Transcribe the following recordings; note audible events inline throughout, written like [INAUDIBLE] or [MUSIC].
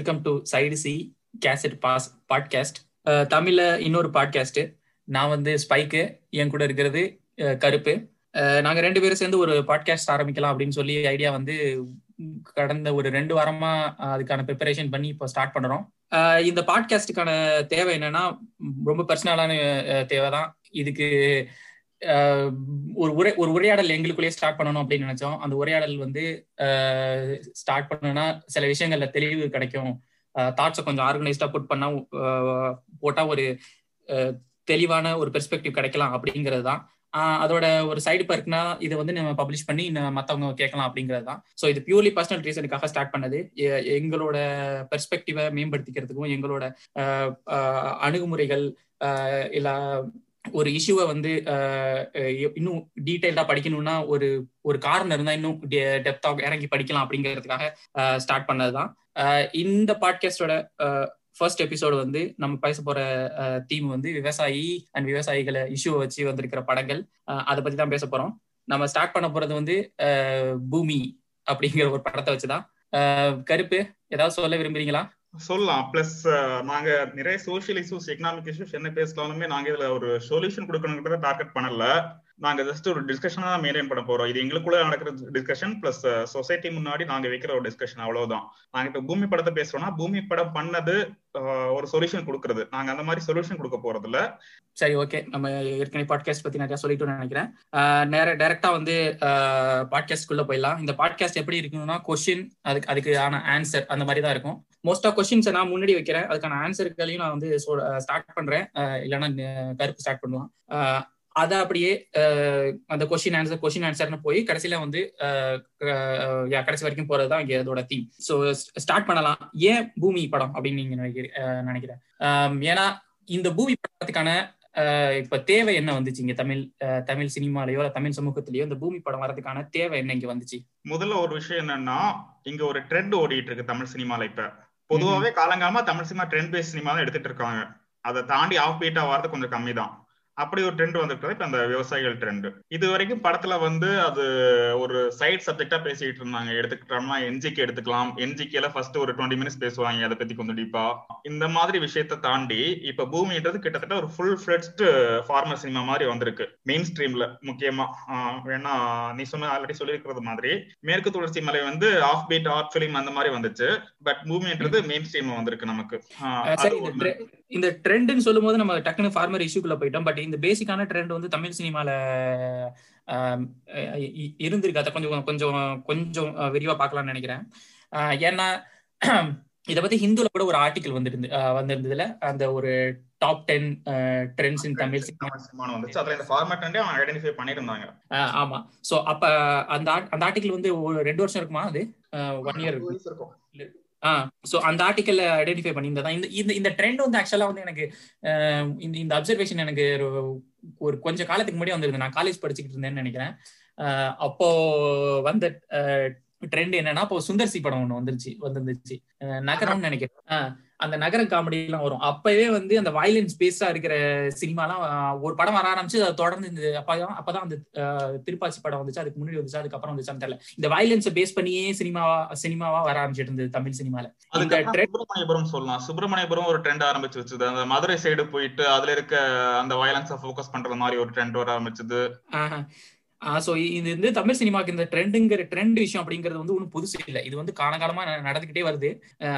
Welcome to side C cassette pass podcast தமிழ்ல இன்னொரு podcast நான் வந்து ஸ்பைக்கு என் கூட இருக்கிறது uh, கருப்பு. Uh, நாங்க ரெண்டு பேரும் சேர்ந்து ஒரு பாட்காஸ்ட் ஆரம்பிக்கலாம் அப்படின்னு சொல்லி ஐடியா வந்து கடந்த ஒரு ரெண்டு வாரமா அதுக்கான ப்ரிப்பரேஷன் பண்ணி இப்போ ஸ்டார்ட் பண்றோம். Uh, இந்த பாட்காஸ்டுக்கான தேவை என்னன்னா ரொம்ப பர்சனலான தேவை தான் இதுக்கு ஒரு உரை ஒரு உரையாடல் எங்களுக்குள்ளேயே ஸ்டார்ட் பண்ணணும் அப்படின்னு நினைச்சோம். அந்த உரையாடல் வந்து ஸ்டார்ட் பண்ணனா சில விஷயங்கள்ல தெளிவு கிடைக்கும். தாட்ஸை கொஞ்சம் ஆர்கனைஸ்டா புட் பண்ணா போட்டா ஒரு அஹ், தெளிவான ஒரு பெர்ஸ்பெக்டிவ் கிடைக்கலாம் அப்படிங்கிறது தான். ஆஹ் அதோட ஒரு சைடு பர்க்னா இதை வந்து நம்ம பப்ளிஷ் பண்ணி இன்னும் மத்தவங்க கேட்கலாம் அப்படிங்கிறது தான். ஸோ இது பியூர்லி பர்சனல் ரீசனுக்காக ஸ்டார்ட் பண்ணது. எங்களோட பெர்ஸ்பெக்டிவை மேம்படுத்திக்கிறதுக்கும் எங்களோட ஆஹ் அணுகுமுறைகள் ஆஹ் இல்ல ஒரு இஷ்யூவை வந்து ஆஹ் இன்னும் டீட்டெயில்டா படிக்கணும்னா ஒரு ஒரு காரணம் இருந்தா இன்னும் டெப்தா இறங்கி படிக்கலாம் அப்படிங்கிறதுக்காக ஸ்டார்ட் பண்ணதுதான். ஆஹ் இந்த பாட்காஸ்டோட ஃபர்ஸ்ட் எபிசோடு வந்து நம்ம பேச போற தீம் வந்து விவசாயி அண்ட் விவசாயிகளை இஷ்யூவை வச்சு வந்திருக்கிற படங்கள். அதை பத்தி தான் பேச போறோம். நம்ம ஸ்டார்ட் பண்ண போறது வந்து ஆஹ் பூமி அப்படிங்கிற ஒரு படத்தை வச்சுதான். ஆஹ் கருப்பு ஏதாவது சொல்ல விரும்புறீங்களா? சொல்லலாம். பிளஸ் நாங்க நிறைய சோசியல் இஷ்யூஸ் எக்கனாமிக் இஷ்யூஸ் என்ன பேசலாலுமே நாங்க இதுல ஒரு சொல்யூஷன் கொடுக்கணுங்கிறத டார்கெட் பண்ணல. நாங்க ஜஸ்ட் ஒரு டிஸ்கஷன் தான் மெயின்டைன் பண்ண போறோம். இது எங்களுக்குள்ள நடக்கிற டிஸ்கஷன் பிளஸ் சொசைட்டி முன்னாடி நாங்க வைக்கிற ஒரு டிஸ்கஷன் அவ்வளவுதான். நாங்க இப்ப பூமி படத்தை பேசுறோம்னா பூமி படம் பண்ணது uh, ஒரு சொல்யூஷன் கொடுக்கறது. நாங்க அந்த மாதிரி சொல்யூஷன் கொடுக்க போறது இல்ல சரி ஓகே நம்ம ஏற்கனவே பாட்காஸ்ட் பத்தி நிறைய சொல்லிட்டோம்னு நினைக்கிறேன். Uh, நேர டைரக்டா வந்து uh, பாட்காஸ்ட்குள்ள போயிடலாம். இந்த பாட்காஸ்ட் எப்படி இருக்கணும்னா கொஸ்டின் அதுக்கு அதுக்கான ஆன்சர் அந்த மாதிரி தான் இருக்கும். மோஸ்ட் ஆஃப் கொஸ்டின்ஸை நான் முன்னாடி வைக்கிறேன். அதுக்கான ஆன்சர்களையும் நான் வந்து ஸ்டார்ட் பண்றேன். இல்லைன்னா கருப்பு ஸ்டார்ட் பண்ணுவான். அதை அப்படியே அந்த கொஸ்டின் ஆன்சர் கொஸ்டின் ஆன்சர்னு போய் கடைசியில வந்து கடைசி வரைக்கும் போறதுதான் இங்க அதோட தீம் ஸோ ஸ்டார்ட் பண்ணலாம். ஏன் பூமி படம் அப்படின்னு நீங்க நினைக்கிறேன் நினைக்கிறேன் ஏன்னா இந்த பூமி படத்துக்கான இப்ப தேவை என்ன வந்துச்சு இங்க தமிழ் தமிழ் சினிமாலயோ தமிழ் சமூகத்திலயோ இந்த பூமி படம் வரதுக்கான தேவை என்ன இங்க வந்துச்சு? முதல்ல ஒரு விஷயம் என்னன்னா இங்க ஒரு ட்ரெண்ட் ஓடிட்டு இருக்கு தமிழ் சினிமால இப்ப. பொதுவாவே காலங்காலமா Tamil cinema trend base cinema தான் எடுத்துட்டு இருக்காங்க. அதை தாண்டி ஆஃப் பீட்டா வரது கொஞ்சம் கம்மி தான் அப்படி ஒரு ட்ரெண்ட் வந்துட்டு இப்ப அந்த விவசாயிகள் ட்ரெண்ட் இது வரைக்கும் படத்துல வந்து அது ஒரு சைட் சப்ஜெக்டா பேசிட்டு இருந்தாங்க. எடுத்துக்கிட்டோம்னா என்ஜிக்கு எடுத்துக்கலாம். என்ஜிகேல ஃபர்ஸ்ட் ஒரு டுவெண்ட்டி மினிட்ஸ் பேசுவாங்க. அதை பத்தி கொஞ்சம் டீப்பா இந்த மாதிரி விஷயத்தை தாண்டி இப்ப பூமின்றது கிட்டத்தட்ட ஒரு ஃபுல் ஃபிளட்ஸ்டு ஃபார்மர் சினிமா மாதிரி வந்திருக்கு. மெயின் ஸ்ட்ரீம்ல முக்கியமா. வேணா நீ சொன்ன ஆல்ரெடி சொல்லியிருக்கிறது மாதிரி மேற்கு தொடர்ச்சி மலை வந்து ஆஃப் பீட் ஆர்ட் ஃபிலிம் அந்த மாதிரி வந்துச்சு. பட் பூமின்றது மெயின் ஸ்ட்ரீம் வந்திருக்கு நமக்கு. இந்த ட்ரெண்ட்னு சொல்லும் போது நம்ம டக்குனு ஃபார்மர் இஷ்யூக்குள்ள போயிட்டோம். பட் இந்த பேசிக்கான ட்ரெண்ட் வந்து தமிழ் சினிமால இருந்திருக்கு. அதை கொஞ்சம் கொஞ்சம் கொஞ்சம் விரிவா பார்க்கலாம்னு நினைக்கிறேன். ஏன்னா இத பத்தி ஹிந்துல கூட ஒரு ஆர்டிக்கல் வந்துருந்து வந்திருந்ததுல. அந்த ஒரு top ten trends in Tamil cinema. Tamil சினிமான்னு வந்துச்சு. அதுல இந்த ஃபார்மேட் அவன் ஐடென்டிஃபை பண்ணிருந்தாங்க ஆமா. சோ அப்ப அந்த அந்த ஆர்டிக்கல் வந்து ஒரு ரெண்டு வருஷம் இருக்குமா அது? ஒன் இயர் இருக்கும். இருக்கும் சோ அந்த ஆர்டிக்கல் ஐடென்டிஃபை பண்ணியிருந்தா இந்த இந்த இந்த ட்ரெண்ட் வந்து ஆக்சுவலா வந்து எனக்கு இந்த இந்த அப்சர்வேஷன் எனக்கு ஒரு- ஒரு கொஞ்சம் காலத்துக்கு முன்னாடி வந்திருந்தது. நான் காலேஜ் படிச்சுக்கிட்டு இருந்தேன்னு நினைக்கிறேன். அப்போ வந்த ட்ரெண்ட் என்னன்னா அப்போ சுந்தர்சி படம் ஒன்று வந்துருச்சு வந்துருந்துச்சு. நகரம்னு நினைக்கிறேன். அந்த நகரம் காமெடி எல்லாம் வரும். அப்பவே வந்து அந்த வயலன்ஸ் பேஸா இருக்கிற சினிமாலாம் ஒரு படம் வர ஆரம்பிச்சு அதை தொடர்ந்து இந்த அப்பதான் அப்பதான் அந்த திருப்பாச்சி படம் வந்துச்சு. அதுக்கு முன்னாடி வந்துச்சு அதுக்கப்புறம் வந்துச்சான்னு தெரியல. இந்த வயலன்ஸை பேஸ் பண்ணியே சினிமாவா சினிமாவா வர ஆரம்பிச்சிட்டு இருந்தது தமிழ் சினிமால. சுப்பிரமணியபுரம் சொல்லலாம். சுப்பிரமணியபுரம் ஒரு ட்ரெண்ட் ஆரம்பிச்சு வச்சது. அந்த மதுரை சைடு போயிட்டு அதுல இருக்க அந்த வயலன்ஸை ஃபோக்கஸ் பண்ற மாதிரி ஒரு ட்ரெண்ட் வர ஆரம்பிச்சது. ஸோ இது வந்து தமிழ் சினிமாக்கு இந்த ட்ரெண்டுங்கிற ட்ரெண்ட் விஷயம் அப்படிங்கிறது வந்து ஒன்றும் புதுசு இல்லை. இது வந்து காலகாலமா நடந்துகிட்டே வருது.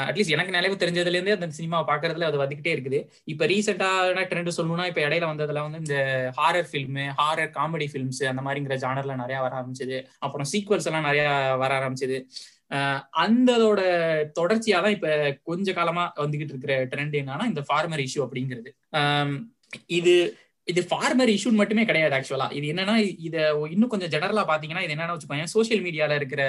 அட்லீஸ்ட் எனக்கு நினைவு தெரிஞ்சதுல இருந்தே அந்த சினிமாவை பாக்குறதுல அது வந்துகிட்டே இருக்குது. இப்போ ரீசெண்டான ட்ரெண்ட் சொல்லணும்னா இப்போ இடையில வந்ததுல வந்து இந்த horror film horror comedy films அந்த மாதிரிங்கிற ஜானர்ல நிறைய வர ஆரம்பிச்சது. அப்புறம் சீக்வல்ஸ் எல்லாம் நிறைய வர ஆரம்பிச்சது. அந்ததோட தொடர்ச்சியா தான் இப்ப கொஞ்ச காலமா வந்துகிட்டு இருக்கிற ட்ரெண்ட் என்னன்னா இந்த ஃபார்மர் இஷ்யூ அப்படிங்கிறது. இது இது ஃபார்மர் இஷ்யூ மட்டுமே கிடையாது ஆக்சுவலா இது என்னன்னா இத இன்னும் கொஞ்சம் ஜெனரலா பாத்தீங்கன்னா இது என்னன்னா வச்சுக்கோங்க சோசியல் மீடியால இருக்கிற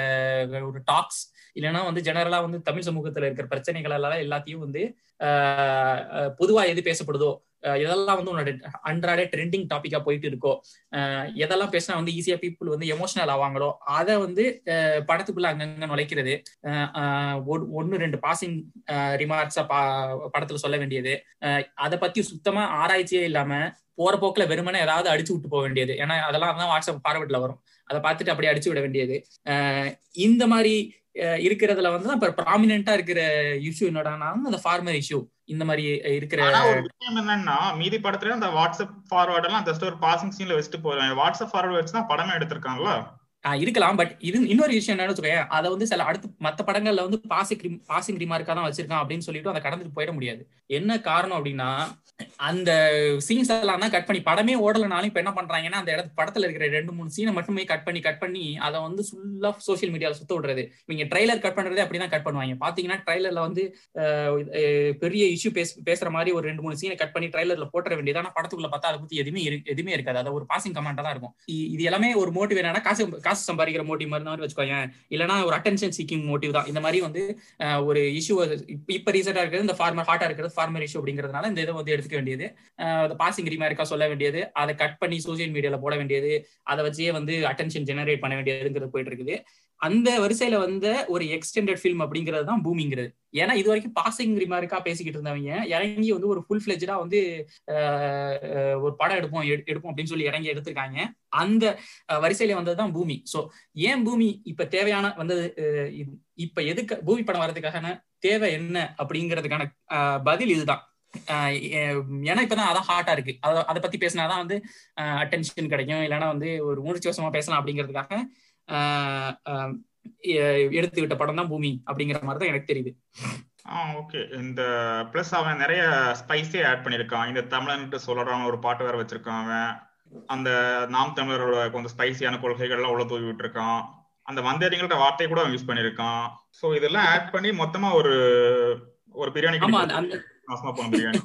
ஒரு டாக்ஸ் இல்லைன்னா வந்து ஜெனரலா வந்து தமிழ் சமூகத்துல இருக்கிற பிரச்சனைகள் எல்லாம் எல்லாத்தையும் வந்து ஆஹ் பொதுவா எது பேசப்படுதோ எதெல்லாம் வந்து உன்னோட அன்றாட ட்ரெண்டிங் டாபிக்கா போயிட்டு இருக்கோ எதெல்லாம் பேசினா வந்து ஈஸியா பீப்புள் வந்து எமோஷனல் ஆவாங்களோ அதை வந்து படத்துக்குள்ள அங்கங்க நுழைக்கிறது. ஒன்னு ஒ- ரெண்டு பாசிங் ரிமார்க்ஸா படத்துல சொல்ல வேண்டியது. அதை பத்தி சுத்தமா ஆராய்ச்சியே இல்லாம போற போக்குல வெறுமனே ஏதாவது அடிச்சு விட்டு போக வேண்டியது. ஏன்னா அதெல்லாம் தான் வாட்ஸ்அப் ஃபார்வர்ட்ல வரும். அதை பார்த்துட்டு அப்படியே அடிச்சு விட வேண்டியது. இந்த மாதிரி இருக்கிறதுல வந்து இப்ப ப்ராமினா இருக்கிற இஷ்யூ என்னடானா அந்த ஃபார்மர் இஷ்யூ இந்த மாதிரி இருக்கிற விஷயம் என்னன்னா மீதி படத்துல அந்த வாட்ஸ்அப் ஃபார்வர்ட் எல்லாம் ஜஸ்ட் ஒரு பாசிங் சீன்ல வச்சுட்டு போறேன். வாட்ஸ்அப் ஃபார்வர்ட் வச்சு தான் படமே எடுத்திருக்காங்களா இருக்கலாம் பட் இது இன்னொரு விஷயம் என்னன்னு வச்சுக்கோங்க அதை வந்து சில அடுத்து மத்த படங்கள்ல வந்து பாசிங் பாசிங் ரிமார்க்கா தான் வச்சிருக்கான் அப்படின்னு சொல்லிட்டு அதை கடந்துட்டு போயிட முடியாது. என்ன காரணம் அப்படின்னா அந்த சீன்ஸ் எல்லாம் தான் கட் பண்ணி படமே ஓடலனாலும் இப்ப என்ன பண்றாங்கன்னா அந்த இடத்து படத்துல இருக்கிற ரெண்டு மூணு சீனை மட்டுமே கட் பண்ணி கட் பண்ணி அதை வந்து ஃபுல்லா சோசியல் மீடியாவில் சுத்த விடுறது. நீங்க ட்ரைலர் கட் பண்றதே அப்படிதான் கட் பண்ணுவாங்க. பாத்தீங்கன்னா ட்ரைலர்ல வந்து பெரிய இஷ்யூ பேச பேசுற மாதிரி ஒரு ரெண்டு மூணு சீனை கட் பண்ணி ட்ரைலர்ல போட்டுற வேண்டியது. ஆனா படத்துக்குள்ள பார்த்தா அதை பத்தி எதுவுமே எதுவுமே இருக்காது. அதை ஒரு பாசிங் கமாண்டா தான் இருக்கும். இது எல்லாமே ஒரு மோட்டிவ் என்னன்னா காசு காசு சம்பாதிக்கிற மோட்டிவ் மாதிரி தான் வச்சுக்கோங்க இல்லைனா ஒரு அட்டென்ஷன் சீக்கிங் மோட்டிவ் தான். இந்த மாதிரி வந்து ஒரு இஷ்யூ இப்ப ரீசெண்டா இருக்கிறது இந்த ஃபார்மர் ஹாட்டா இருக்கிறது ஃபார்மர் இஷ்யூ அப்படிங்கிறதுனால இந்த இதை வந்து எடுத்துக்க வேண்டியது. பாசிங் ரிமார்க்கா சொல்ல வேண்டியது. அதை கட் பண்ணி சோசியல் மீடியால போட வேண்டியது. அதை வச்சே வந்து அட்டென்ஷன் ஜெனரேட் பண்ண வேண்டியதுங்கிறது போயிட்டு இருக்குது. அந்த வரிசையில வந்த ஒரு எக்ஸ்டெண்டட் ஃபில்ம் அப்படிங்கிறது தான் பூமிங்கிறது. ஏன்னா இது வரைக்கும் பாசிங் ரிமார்க்கா பேசிக்கிட்டு இருந்தவங்க. இறங்கி வந்து ஒரு ஃபுல் ஃபிளெஜா வந்து ஒரு படம் எடுப்போம் எடுப்போம் அப்படின்னு சொல்லி இறங்கி எடுத்திருக்காங்க. அந்த வரிசையில வந்ததுதான் பூமி. சோ ஏன் பூமி இப்ப தேவையான வந்தது இப்ப எதுக்கு பூமி படம் வர்றதுக்கான தேவை என்ன அப்படிங்கிறதுக்கான பதில் இதுதான். ஏன்னா இப்பதான் அதான் ஹாட்டா இருக்கு. அதை பத்தி பேசினாதான் வந்து அட்டென்ஷன் கிடைக்கும். இல்லைன்னா வந்து ஒரு உணர்ச்சி வசமா பேசலாம் அப்படிங்கிறதுக்காக எடுத்துக்கிட்ட படம் தான் பூமி அப்படிங்கிற மாதிரி தான் எனக்கு தெரியுது. ஓகே. இந்த பிளஸ் அவன் நிறைய ஸ்பைஸே ஆட் பண்ணிருக்கான் இந்த தமிழன்ட்டு சொல்றான் ஒரு பாட்டு வேற வச்சிருக்கான் அவன். அந்த நாம் தமிழரோட கொஞ்சம் ஸ்பைசியான கொள்கைகள்லாம் உள்ள தூவி விட்டுருக்கான். அந்த வந்தேரிங்கள்ட்ட வார்த்தை கூட அவன் யூஸ் பண்ணிருக்கான் சோ இதெல்லாம் ஆட் பண்ணி மொத்தமா ஒரு ஒரு பிரியாணி போன பிரியாணி.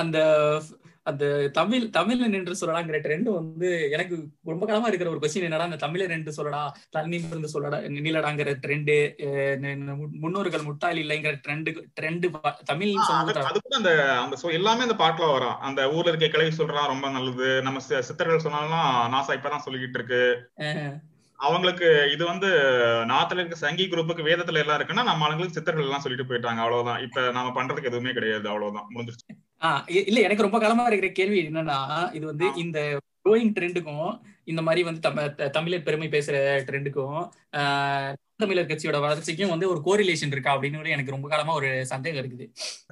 அந்த அந்த தமிழ் தமிழன் என்று சொல்லலாங்கிற ட்ரெண்ட் வந்து எனக்கு ரொம்ப காலமா இருக்கிற ஒரு கொஸ்டின் என்னடா அந்த தமிழர் என்று சொல்லடா தண்ணி இருந்து சொல்லடா நீலடாங்கிற ட்ரெண்டு முன்னோர்கள் முட்டாள் இல்லைங்கிற ட்ரெண்டு ட்ரெண்டு தமிழ் அந்த அந்த எல்லாமே அந்த பாட்டுல வரும். அந்த ஊர்ல இருக்க கிளவி சொல்றான் ரொம்ப நல்லது நம்ம சித்தர்கள் சொன்னாலும் நாசா இப்பதான் சொல்லிக்கிட்டு இருக்கு. அவங்களுக்கு இது வந்து நாத்துல இருக்க சங்கி குரூப்புக்கு வேதத்துல எல்லாம் இருக்குன்னா நம்ம ஆளுங்களுக்கு சித்தர்கள் எல்லாம் சொல்லிட்டு போயிட்டாங்க அவ்வளவுதான். இப்ப நாம பண்றதுக்கு எதுவுமே கிடையாது அவ்வளவுதான். முடிஞ்சிருச்சு. இல்ல எனக்கு ரொம்ப காலமா இருக்கிற கேள்வி என்னன்னா இது வந்து இந்த க்ரோயிங் ட்ரெண்டுக்கும் இந்த மாதிரி வந்து தமிழர் பெருமை பேசுற ட்ரெண்டுக்கும் தமிழர் கட்சியோட வளர்ச்சிக்கும் வந்து ஒரு கோரிலேஷன் இருக்கா அப்படின்னு எனக்கு ரொம்ப காலமா ஒரு சந்தேகம் இருக்குது.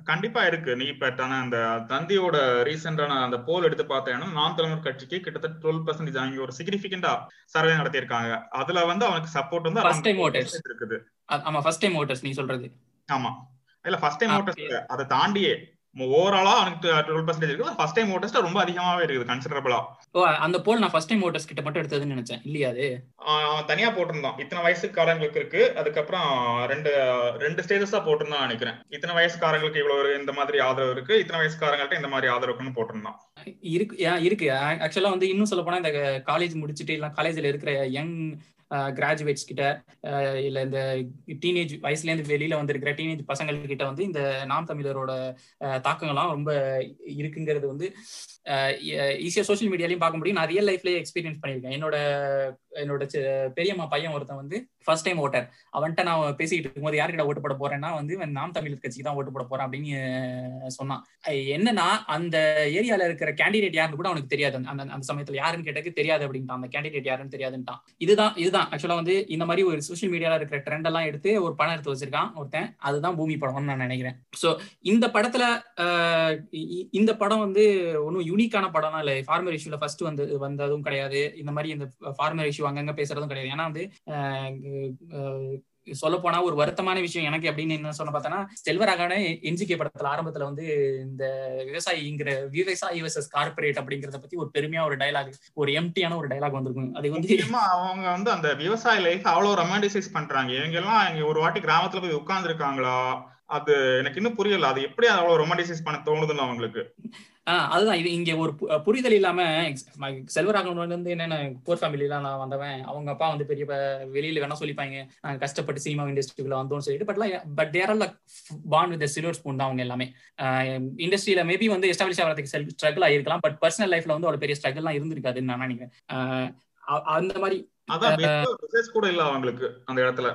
கண்டிப்பா இருக்கு. நீ இப்ப அந்த தந்தியோட ரீசெண்டான அந்த போல் எடுத்து பார்த்தேன்னா நான் தமிழர் கட்சிக்கு கிட்டத்தட்ட டுவெல் பர்சன்டேஜ் அவங்க ஒரு சிக்னிபிகண்டா சர்வே நடத்தியிருக்காங்க. அதுல வந்து அவனுக்கு சப்போர்ட் வந்து ஃபர்ஸ்ட் டைம் ஓட்டர்ஸ் இருக்குது. ஆமா ஃபர்ஸ்ட் டைம் ஓட்டர்ஸ் நீ சொல்றது. ஆமா. இல்ல ஃபர்ஸ்ட் டைம் ஓட்டர்ஸ் அதை தாண்டியே. ஓவராலா அவனுக்கு டுவெல் பர்சன்டேஜ் இருக்குது ஃபர்ஸ்ட் டைம் ஓட்டர்ஸ் ரொம்ப அதிகமாவே இருக்குது கன்சிடரபிளா ஓ அந்த போல் நான் ஃபர்ஸ்ட் டைம் ஓட்டர்ஸ் கிட்ட மட்டும் எடுத்ததுன்னு நினைச்சேன். இல்லையா அது? அவன் தனியா போட்டிருந்தான். இத்தனை வயசுக்காரங்களுக்கு இருக்கு. அதுக்கப்புறம் ரெண்டு ரெண்டு ஸ்டேஜஸ் தான் போட்டிருந்தான் நினைக்கிறேன். இத்தனை வயசுக்காரங்களுக்கு இவ்வளவு இந்த மாதிரி ஆதரவு இருக்கு. இத்தனை வயசுக்காரங்கள்ட்ட இந்த மாதிரி ஆதரவு இருக்குன்னு போட்டிருந்தான். இருக்கு இருக்கு. ஆக்சுவலா வந்து இன்னும் சொல்ல போனா இந்த காலேஜ் முடிச்சுட்டு இல்லை காலேஜ்ல இருக்கிற யங் கிராஜுவேட்ஸ் கிட்ட இல்ல இந்த டீனேஜ் வயசுல இருந்து வெளியில வந்திருக்கிற டீனேஜ் பசங்கள் கிட்ட வந்து இந்த நாம் தமிழரோட தாக்கங்கள்லாம் ரொம்ப இருக்குங்கிறது வந்து ஈஸியா சோசியல் மீடியாலையும் பார்க்க முடியும். நான் ரியல் லைஃப்லயே எக்ஸ்பீரியன்ஸ் பண்ணியிருக்கேன். என்னோட என்னோட பெரியம்மா பையன் ஒருத்தன் வந்து ஃபர்ஸ்ட் டைம் ஓட்டர். அவன்கிட்ட நான் பேசிக்கிட்டு இருக்கும்போது யாருக்கிட்ட ஓட்டு போட போறேன்னா வந்து நாம் தமிழர் கட்சிக்கு தான் ஓட்டு போட போறேன் அப்படின்னு சொன்னான். என்னன்னா அந்த ஏரியால இருக்கிற கேண்டிடேட் யாருன்னு கூட அவனுக்கு தெரியாது. அந்த அந்த சமயத்துல யாருன்னு கேட்டதுக்கு தெரியாது அப்படின்ட்டான். அந்த கேண்டிடேட் யாருன்னு தெரியாதுன்ட்டான். இதுதான் இதுதான். ஆக்சுவலா வந்து இந்த மாதிரி ஒரு சோசியல் மீடியால இருக்கிற ட்ரெண்ட் எல்லாம் எடுத்து ஒரு படம் எடுத்து வச்சிருக்கான் ஒருத்தன். அதுதான் பூமி படம்னு நான் நினைக்கிறேன். சோ இந்த படத்துல இந்த படம் வந்து ஒன்றும் யூனிக்கான படம் தான் இல்லை. ஃபார்மர் இஷ்யூல ஃபர்ஸ்ட் வந்து வந்ததும் கிடையாது. இந்த மாதிரி இந்த ஃபார்மர் இஷ்யூ அங்கங்க பேசுறதும் கிடையாது. ஏன்னா வந்து சொல்ல போனா ஒரு வருத்தமான விஷயம் எனக்கு அப்படின்னு என்ன சொன்ன பார்த்தோன்னா செல்வராகவன என்ஜிகே படத்துல ஆரம்பத்துல வந்து இந்த விவசாயிங்கிற விவசாயி வர்சஸ் கார்பரேட் அப்படிங்கறத பத்தி ஒரு பெருமையா ஒரு டைலாக் ஒரு எம்டியான ஒரு டைலாக் வந்திருக்கும். அது வந்து அவங்க வந்து அந்த விவசாய லைஃப் அவ்வளவு ரொமான்டிசைஸ் பண்றாங்க. இவங்க எல்லாம் இங்க ஒரு வாட்டி கிராமத்துல போய் உட்கார்ந்து இருக்காங்களா அது எனக்கு இன்னும் புரியல. அது எப்படி அவ்வளவு ரொமான்டிசைஸ் பண்ண தோணுதுன்னு அவங்களுக்கு. ஆஹ் அதுதான். இது இங்க ஒரு புரிதல் இல்லாம செல்வராகவன் வந்து என்னென்ன போர் ஃபேமிலிலாம் நான் வந்தவன். அவங்க அப்பா வந்து பெரிய வெளியில வேணா சொல்லிப்பாங்க. நாங்க கஷ்டப்பட்டு சினிமா இண்டஸ்ட்ரிக்குள்ள வந்தோம்னு சொல்லிட்டு பட் பட் தேர் ஆல் பாண்ட் வித் சில்வர் ஸ்பூன் தான் அவங்க எல்லாமே. இண்டஸ்ட்ரியில மேபி வந்து எஸ்டாப்ளிஷ் ஆகிறதுக்கு செல் ஸ்ட்ரகிள் ஆயிருக்கலாம் பட் பர்சனல் லைஃப்ல வந்து அவ்வளவு பெரிய ஸ்ட்ரகிள்லாம் இருந்திருக்காதுன்னு நான் நினைக்கிறேன். அந்த மாதிரி அதான் கூட இல்ல அவங்களுக்கு அந்த இடத்துல.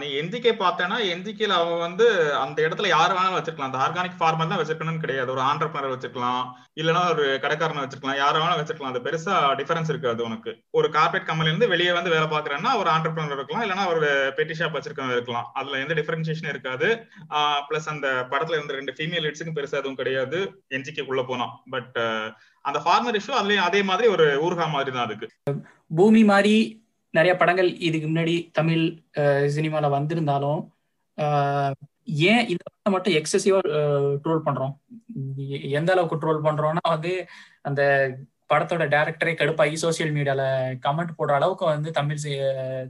நீ என்ஜிகே பார்த்தேன்னா எந்திக்கையில் அவங்க வந்து அந்த இடத்துல யார் வேணாலும் வச்சிருக்கலாம். அந்த ஆர்கானிக் ஃபார்மர் தான் வச்சிருக்கணும்னு கிடையாது. ஒரு ஆண்டர்பனர் வச்சிருக்கலாம். இல்லைன்னா ஒரு கடைக்காரனை வச்சிருக்கலாம். யார் வேணாலும் வச்சிருக்கலாம். அது பெருசா டிஃபரன்ஸ் இருக்காது உனக்கு. ஒரு கார்பரேட் கம்பெனில இருந்து வெளியே வந்து வேலை பாக்குறேன்னா ஒரு ஆண்டர்பனர் இருக்கலாம். இல்லைன்னா ஒரு பெட்டி ஷாப் வச்சிருக்கவங்க இருக்கலாம். அதுல எந்த டிஃபரன்சியேஷன் இருக்காது. பிளஸ் அந்த படத்துல இருந்த ரெண்டு ஃபீமேல் லீட்ஸுக்கும் பெருசா எதுவும் கிடையாது. என்ஜிகே உள்ள போனோம் பட் அந்த ஃபார்மர் இஷ்யூ அதுலயும் அதே மாதிரி ஒரு ஊர்கா மாதிரி தான் அதுக்கு. பூமி மாதிரி நிறைய படங்கள் இதுக்கு முன்னாடி தமிழ் சினிமால வந்திருந்தாலும் ஏன் இந்த படத்தை மட்டும் எக்ஸசிவா ட்ரோல் பண்றோம்? எந்த அளவுக்கு ட்ரோல் பண்றோம்னா வந்து அந்த படத்தோட டேரக்டரே கடுப்பாகி சோசியல் மீடியால கமெண்ட் போடுற அளவுக்கு வந்து தமிழ்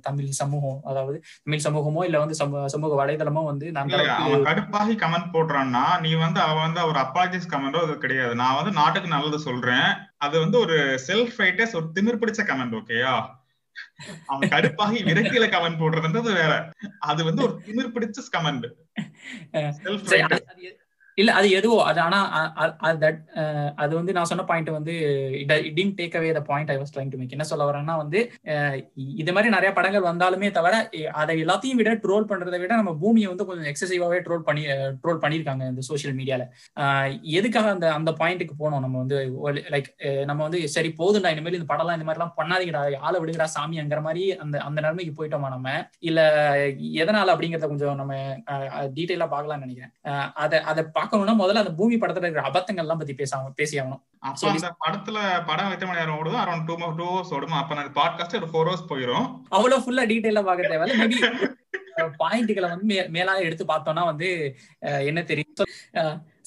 தமிழ் சமூகம் அதாவது தமிழ் சமூகமோ இல்ல வந்து சமூக வலைதளமோ வந்து அவன் கடுப்பாகி கமெண்ட் போடுறான்னா நீ வந்து அவன் வந்து அவர் அப்பாலஜிஸ் கமெண்டோ அது கிடையாது. நான் வந்து நாட்டுக்கு நல்லது சொல்றேன். அது வந்து ஒரு செல்ஃப் ரைட்டர்ஸ் ஒரு திமிர் பிடிச்ச கமெண்ட் ஓகேயா அவன் கடுப்பாகி விரக்தியில கமெண்ட் போடுறதுன்றது வேற. அது வந்து ஒரு திமிர் பிடிச்ச கமெண்ட் [LAUGHS] இல்ல அது எதுவோ அது ஆனா அது வந்து நான் சொன்ன பாயிண்ட் வந்து it take away the point I was trying to make என்ன சொல்ல வரேன்னா வந்து இது மாதிரி நிறைய படங்கள் வந்தாலுமே தவிர அதை எல்லாத்தையும் விட ட்ரோல் பண்றதை விட நம்ம பூமியை வந்து கொஞ்சம் எக்ஸசிவாவே ட்ரோல் பண்ணி ட்ரோல் பண்ணியிருக்காங்க இந்த சோசியல் மீடியால எதுக்காக அந்த அந்த பாயிண்ட்டுக்கு போனோம் நம்ம வந்து லைக் நம்ம வந்து சரி போதுண்டா இனிமேல் இந்த படம்லாம் இந்த மாதிரிலாம் பண்ணாதீங்கடா ஆளை விடுங்கடா சாமிங்கிற மாதிரி அந்த அந்த நிலைமைக்கு போயிட்டோமா நம்ம? இல்ல எதனால அப்படிங்கறத கொஞ்சம் நம்ம டீட்டெயிலா பார்க்கலாம்னு நினைக்கிறேன். அதை அதை பார்க்கணும்னா முதல்ல அந்த பூமி படத்துல இருக்கிற அபத்தங்கள் எல்லாம் பத்தி பேசாம பேசி ஆகணும் படத்துல படம் எத்தனை மணி நேரம் ஓடுதோ அரௌண்ட் டூ டூ ஹவர்ஸ் ஓடும்? அப்ப அந்த பாட்காஸ்ட் ஒரு ஃபோர் ஹவர்ஸ் போயிடும் அவ்வளவு ஃபுல்லா டீடைலா பார்க்க தேவையில்ல. மேபி பாயிண்ட்களை வந்து மேலாக எடுத்து பார்த்தோம்னா வந்து என்ன தெரியும்?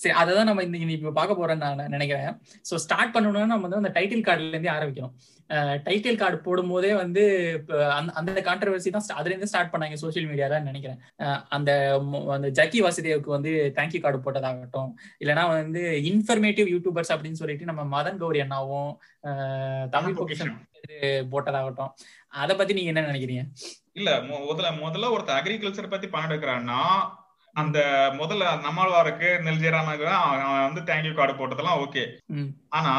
சரி அதை தான் நம்ம இன்னைக்கு இப்ப பார்க்க போறோம்னு நான் நினைக்கிறேன். ஸோ ஸ்டார்ட் பண்ணணும்னா நம்ம வந்து அந்த டைட்டில் கார்டுல இருந்தே ஆரம்பிக்கணும். டைட்டில் கார்டு போடும் போதே வந்து அந்த கான்ட்ரவர்சி தான் அதுல இருந்து ஸ்டார்ட் பண்ணாங்க சோசியல் மீடியால நினைக்கிறேன். அந்த அந்த ஜக்கி வாசுதேவுக்கு வந்து தேங்க்யூ கார்டு போட்டதாகட்டும். இல்லைன்னா வந்து இன்ஃபர்மேட்டிவ் யூடியூபர்ஸ் அப்படின்னு சொல்லிட்டு நம்ம மதன் கௌரி அண்ணாவும் தமிழ் பொக்கிஷன் போட்டதாகட்டும். அதை பத்தி நீங்க என்ன நினைக்கிறீங்க? இல்ல முதல்ல முதல்ல ஒருத்தர் அக்ரிகல்ச்சர் பத்தி பணம் எடுக்கிறான்னா அந்த முதல்ல நம்மாழ்வாருக்கு நெல் ஜெயராமனுக்கு அவன் வந்து தேங்க்யூ கார்டு போட்டதெல்லாம் ஓகே ஆனா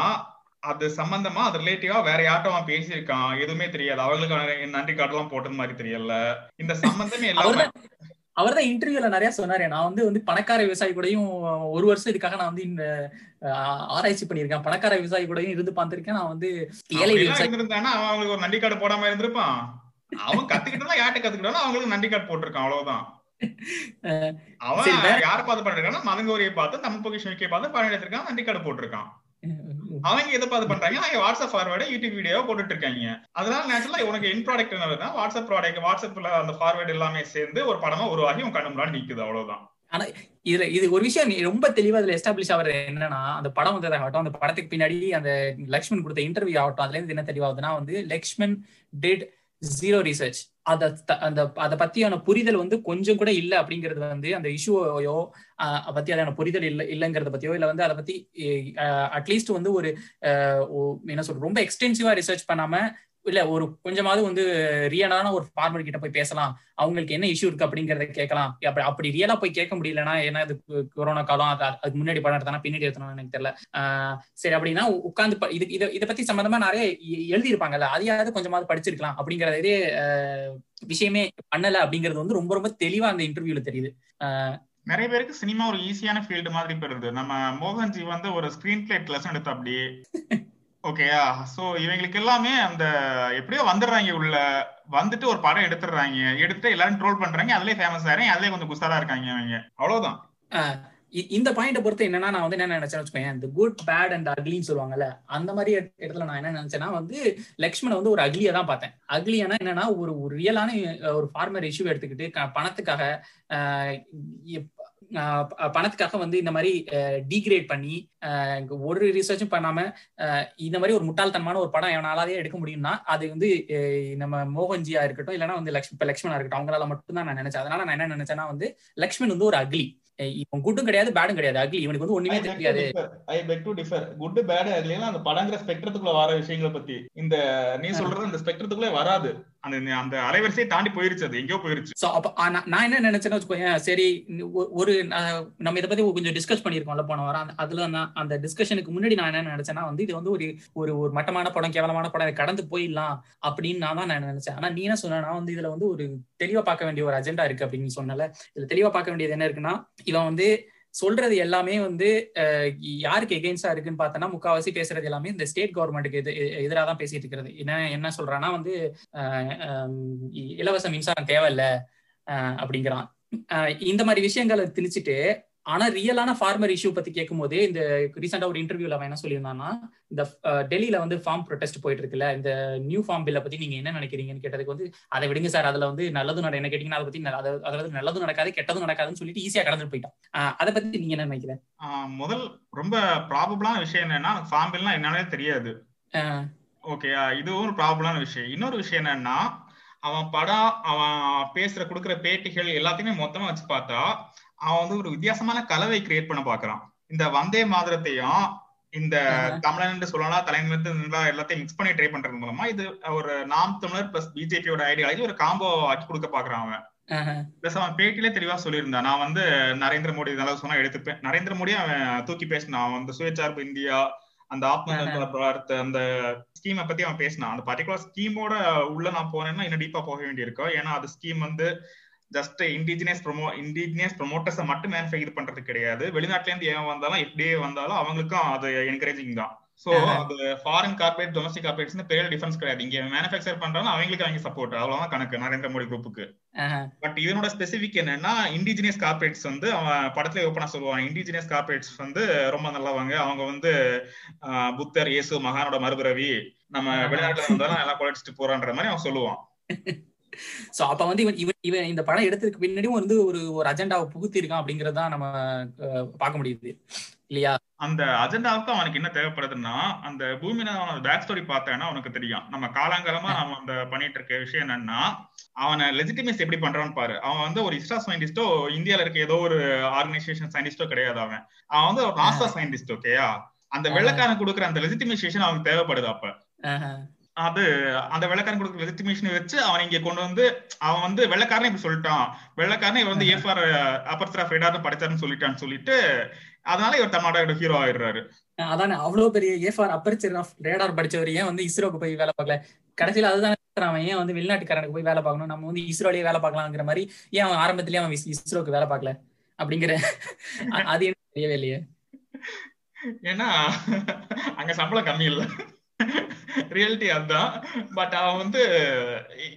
அது சம்பந்தமா அது ரிலேட்டிவா வேற யார்ட்டும் அவன் பேசியிருக்கான்? எதுவுமே தெரியாது. அவங்களுக்கு நன்றி கார்டு எல்லாம் போட்டது மாதிரி தெரியல. இந்த சம்பந்தமே எல்லாமே அவர் தான் இன்டர்வியூல நிறைய சொன்னாரு. நான் வந்து வந்து பணக்கார விவசாயி கூடயும் ஒரு வருஷம் இதுக்காக நான் வந்து இந்த ஆராய்ச்சி பண்ணிருக்கேன் பணக்கார விவசாயி கூடயும் இருந்து பார்த்திருக்கேன். நான் வந்து ஏழை விவசாயி இருந்தானா அவங்களுக்கு ஒரு நன்றி கார்டு போடாம இருந்திருப்பான்? அவன் கத்துக்கிட்டா யார்கிட்ட கத்துக்கிட்டாலும் அவங்களுக்கு நன்றி கார்டு போட்டிருக்கான். அவ்வளவுதான். [LAUGHS] அவன் யார பார்த்து பண்ணிருக்கான் மதங்கோரியை பார்த்து பொக்கிஷன் பார்த்து பணம் எடுத்திருக்கான் நன்றி கார்டு போட்டிருக்கான் அவங்க எதை பார்த்து பண்றாங்க? அவங்க வாட்ஸ்அப் ஃபார்வேர்டு யூடியூப் வீடியோ போட்டுட்டு இருக்காங்க. அதனால நேச்சுரலா உனக்கு இன் ப்ராடக்ட் என்ன வாட்ஸ்அப் ப்ராடக்ட் வாட்ஸ்அப்ல அந்த ஃபார்வேர்டு எல்லாமே சேர்ந்து ஒரு படமா உருவாகி உன் கண்ணு முன்னாடி நிக்குது அவ்வளவுதான். ஆனா இதுல இது ஒரு விஷயம் ரொம்ப தெளிவா அதுல எஸ்டாப்ளிஷ் ஆகுறது என்னன்னா அந்த படம் வந்ததாகட்டும் அந்த படத்துக்கு பின்னாடி அந்த லக்ஷ்மண் கொடுத்த இன்டர்வியூ ஆகட்டும் அதுல இருந்து என்ன தெளிவாகுதுன்னா வந்து லக்ஷ்மண் டிட் ஜீரோ ரிசர்ச் அத அந்த அதை பத்தியான புரிதல் வந்து கொஞ்சம் கூட இல்லை அப்படிங்கிறது வந்து அந்த இஷ்யூவையோ பத்தி அதான புரிதல் இல்லை இல்லைங்கிறத பத்தியோ இல்லை வந்து அதை பத்தி அட்லீஸ்ட் வந்து ஒரு என்ன சொல்ற ரொம்ப எக்ஸ்டென்சிவா ரிசர்ச் பண்ணாம இல்ல ஒரு கொஞ்சமாவது வந்து ரியலான ஒரு ஃபார்மர் கிட்ட போய் பேசலாம். அவங்களுக்கு என்ன இஷ்யூ இருக்கு அப்படிங்கறத கேட்கலாம். அப்படி அப்படி ரியலா போய் கேட்க முடியலன்னா ஏன்னா இது கொரோனா காலம் அதுக்கு முன்னாடி படம் எடுத்தானா பின்னாடி எடுத்தணும் எனக்கு தெரியல. சரி அப்படின்னா உட்காந்து இது இதை இதை பத்தி சம்பந்தமா நிறைய எழுதியிருப்பாங்கல்ல அதையாவது கொஞ்சமாவது படிச்சிருக்கலாம் அப்படிங்கிற இதே விஷயமே பண்ணல அப்படிங்கிறது வந்து ரொம்ப ரொம்ப தெளிவா அந்த இன்டர்வியூல தெரியுது. நிறைய பேருக்கு சினிமா ஒரு ஈஸியான ஃபீல்டு மாதிரி போயிருது நம்ம மோகன்ஜி வந்து ஒரு ஸ்கிரீன் பிளே லெசன் எடுத்து அப்படி. [LAUGHS] ஓகேயா சோ இவங்களுக்கு எல்லாமே அந்த எப்படியோ வந்துடுறாங்க உள்ள வந்துட்டு ஒரு படம் எடுத்துடுறாங்க. எடுத்துட்டு எல்லாரும் ட்ரோல் பண்றாங்க அதுலயே ஃபேமஸ் ஆறாங்க அதுலயே கொஞ்சம் குஸ்தாரா இருக்காங்க அவங்க அவ்வளவுதான். இந்த பாயிண்ட பொறுத்து என்னன்னா நான் வந்து என்ன நினைச்சேன்னு வச்சுக்கோங்க இந்த குட் பேட் அண்ட் அக்லின்னு சொல்லுவாங்கல்ல அந்த மாதிரி இடத்துல நான் என்ன நினைச்சேன்னா வந்து லக்ஷ்மண வந்து ஒரு அக்லியா தான் பார்த்தேன். அக்லியானா என்னன்னா ஒரு ஒரு ரியலான ஒரு ஃபார்மர் இஷ்யூ எடுத்துக்கிட்டு பணத்துக்காக பணத்துக்காக வந்து இந்த மாதிரி டீக்ரேட் பண்ணி ஒரு ரிசர்ச்சும் பண்ணாம இந்த மாதிரி ஒரு முட்டாள்தனமான ஒரு படம் எவனாலே எடுக்க முடியும்னா அது வந்து நம்ம மோகன்ஜியா இருக்கட்டும் இல்லைன்னா வந்து லக்ஷ்மி இப்ப லக்ஷ்மணா இருக்கட்டும் அவங்களால மட்டும் தான் நான் நினைச்சேன். அதனால நான் என்ன நினைச்சேன்னா வந்து லக்ஷ்மண் வந்து ஒரு அக்லி இவன் குட்டும் கிடையாது பேடும் கிடையாது. அக்லி இவனுக்கு வந்து ஒண்ணுமே தெரியாது. I beg to differ good bad அக்லினா அந்த படங்கிற ஸ்பெக்ட்ரத்துக்குள்ள வர விஷயங்களை பத்தி. இந்த நீ சொல்றது அந்த ஸ்பெக்ட்ரத்துக்குள்ளே வராது. அந்த அந்த அலைவரிசையை தாண்டி போயிருச்சு அது. எங்கேயோ போயிருச்சு. சோ அப்ப நான் நான் என்ன நினைச்சேன்னு வச்சுக்கோங்க சரி ஒ- ஒரு நம்ம இதை பத்தி கொஞ்சம் டிஸ்கஸ் பண்ணியிருக்கோம்ல போன வாரம். அந்த- அதுல நான் அந்த டிஸ்கஷனுக்கு முன்னாடி நான் என்ன நினைச்சேன்னா வந்து இது வந்து ஒரு ஒரு ஒரு மட்டமான படம் கேவலமான படம் இதை கடந்து போயிடலாம் அப்படின்னு நான் தான் நான் நினைச்சேன். ஆனா நீ என்ன சொன்னா வந்து இதுல வந்து ஒரு தெளிவா பார்க்க வேண்டிய ஒரு அஜெண்டா இருக்கு அப்படின்னு சொன்னல இதுல தெளிவா பார்க்க வேண்டியது என்ன இருக்குன்னா இவன் வந்து சொல்றது எல்லாமே வந்து யாருக்கு எகெயின்ஸ்டா இருக்குன்னு பார்த்தோன்னா முக்காவாசி பேசுறது எல்லாமே இந்த ஸ்டேட் கவர்மெண்ட்டுக்கு எது எதிராக தான் பேசிட்டு இருக்கிறது. என்ன என்ன சொல்றான்னா வந்து இலவச மின்சாரம் தேவையில்லை அப்படிங்கிறான். இந்த மாதிரி விஷயங்களை திணிச்சுட்டு ஆனா ரியலான ஃபார்மர் இஷ்யூ பத்தி கேட்கும் போதே இந்த ரீசெண்டா ஒரு இன்டர்வியூல அவன் என்ன சொல்லியிருந்தான்னா இந்த டெல்லியில வந்து ஃபார்ம் ப்ரொடெஸ்ட் போயிட்டு இருக்குல்ல இந்த நியூ ஃபார்ம் பில்லை பத்தி நீங்க என்ன நினைக்கிறீங்கன்னு கேட்டதுக்கு வந்து அதை விடுங்க சார் அதுல வந்து நல்லதும் நட என்ன கேட்டீங்கன்னா அதை பத்தி அதாவது நல்லதும் நடக்காது கெட்டதும் நடக்காதுன்னு சொல்லிட்டு ஈஸியா கடந்துட்டு போயிட்டான். அதை பத்தி நீங்க என்ன நினைக்கிறேன் முதல் ரொம்ப ப்ராபபிளான விஷயம் என்னன்னா ஃபார்ம் பில்னா என்னன்னே தெரியாது. ஓகே இதுவும் ஒரு ப்ராபபிளான விஷயம். இன்னொரு விஷயம் என்னன்னா அவன் படம் அவன் பேசுற கொடுக்குற பேட்டிகள் எல்லாத்தையுமே மொத்தமா வச்சு பார்த்தா அவன் வந்து ஒரு வித்தியாசமான கலவை கிரியேட் பண்ண பாக்குறான் இந்த வந்தே மாதிரத்தையும் இந்த. தமிழன் சொல்லலாம் நிலா எல்லாத்தையும் மிக்ஸ் பண்ணி ட்ரை பண்றது மூலமா இது ஒரு நாம் தமிழர் பிளஸ் பிஜேபியோட ஐடியாலஜி ஒரு காம்போ ஆக்கி கொடுக்க பாக்குறான் அவன். பிளஸ் அவன் பேட்டிலே தெளிவா சொல்லியிருந்தான். நான் வந்து நரேந்திர மோடி நல்லா சொன்னா எடுத்துப்பேன். நரேந்திர மோடி அவன் தூக்கி பேசினான். அவன் வந்து சுயசார்பு இந்தியா அந்த ஆத்ம நிர்பர் பாரத் அந்த ஸ்கீமை பத்தி அவன் பேசினான். அந்த பர்டிகுலர் ஸ்கீமோட உள்ள நான் போனேன்னா இன்னும் டீப்பா போக வேண்டியிருக்கும். ஏன்னா அது ஸ்கீம் வந்து ஜஸ்ட் இண்டிஜினியஸ் ப்ரொமோ இண்டிஜினியஸ் ப்ரொமோட்டர்ஸை மட்டும் மேனுஃபேக்சர் பண்றது கிடையாது. வெளிநாட்டுல இருந்து ஏன் வந்தாலும் எப்படியே வந்தாலும் அவங்களுக்கும் அது என்கரேஜிங் தான். சோ. அது ஃபாரின் கார்பரேட் டொமஸ்டிக் கார்பரேட்ஸ் பெரிய டிஃபரன்ஸ் கிடையாது. இங்க மேனுஃபேக்சர் பண்றாங்க அவங்களுக்கு அவங்க சப்போர்ட் அவ்வளவுதான் கணக்கு நரேந்திர மோடி குரூப்புக்கு பட் இதனோட ஸ்பெசிபிக் என்னன்னா இண்டிஜினியஸ் கார்பரேட்ஸ் வந்து அவன் படத்துல ஓப்பனா சொல்லுவான் இண்டிஜினியஸ் கார்பரேட்ஸ் வந்து ரொம்ப நல்லவங்க. அவங்க வந்து புத்தர் இயேசு மகானோட மறுபிறவி. நம்ம ஆஹா. வெளிநாட்டுல இருந்தாலும் எல்லாம் குழைச்சிட்டு போறான்ற மாதிரி அவன் சொல்லுவான். [LAUGHS] சோ அப்ப வந்து இவன் இவன் இவன் இந்த படம் எடுத்ததுக்கு பின்னாடியும் வந்து ஒரு ஒரு அஜெண்டாவை புகுத்திருக்கான் அப்படிங்கறது தான் நம்ம பார்க்க முடியுது. இல்லையா? அந்த அஜெண்டாவுக்கு அவனுக்கு என்ன தேவைப்படுதுன்னா அந்த பூமியில அவனோட பேக் ஸ்டோரி பார்த்தேன்னா அவனுக்கு தெரியும். நம்ம காலாங்காலமா அவன் அந்த பண்ணிட்டு இருக்க விஷயம் என்னன்னா அவனை லெஜிட்டிமேஸ் எப்படி பண்றான்னு பாரு. அவன் வந்து ஒரு இஸ்டா சயின்டிஸ்டோ இந்தியால இருக்க ஏதோ ஒரு ஆர்கனைசேஷன் சயின்டிஸ்டோ கிடையாது அவன். அவன் வந்து ஒரு நாசா சயின்டிஸ்ட் ஓகேயா அந்த வெள்ளக்காரன் கொடுக்குற அந்த லெஜிட்டிமேஷன் அவனுக்கு தேவைப்படுது அப்ப. அது அந்த வெள்ளக்காரன் கொடுக்குற லெஜிட்டிமேஷன் வச்சு அவன் இங்க கொண்டு வந்து அவன் வந்து வெள்ளக்காரனே இப்படி சொல்லிட்டான். வெள்ளக்காரனே இவர் வந்து ஏஃபார் அப்பர்சரா ஃபெடார்னு படிச்சாருன்னு சொல்லிட்டான்னு சொல்லிட்டு அதனால இவர் தமிழ்நாடோட ஹீரோ ஆயிடுறாரு. அதானே அவ்வளவு பெரிய ஏஃபார் அப்பர்ச்சர் ஆஃப் ரேடார் படிச்சவர் ஏன் வந்து இஸ்ரோக்கு போய் வேலை பார்க்கல? கடைசியில அதுதான் அவன் ஏன் வந்து வெளிநாட்டுக்காரனுக்கு போய் வேலை பார்க்கணும்? நம்ம வந்து இஸ்ரோலயே வேலை பார்க்கலாங்கிற மாதிரி ஏன் அவன் ஆரம்பத்திலேயே அவன் இஸ்- இஸ்ரோக்கு வேலை பார்க்கல? அப்படிங்கிற அது எனக்கு தெரியவே இல்லையே. ஏன்னா அங்க சம்பளம் கம்மி இல்ல. ரியாலிட்டி அதுதான். பட் அவன் வந்து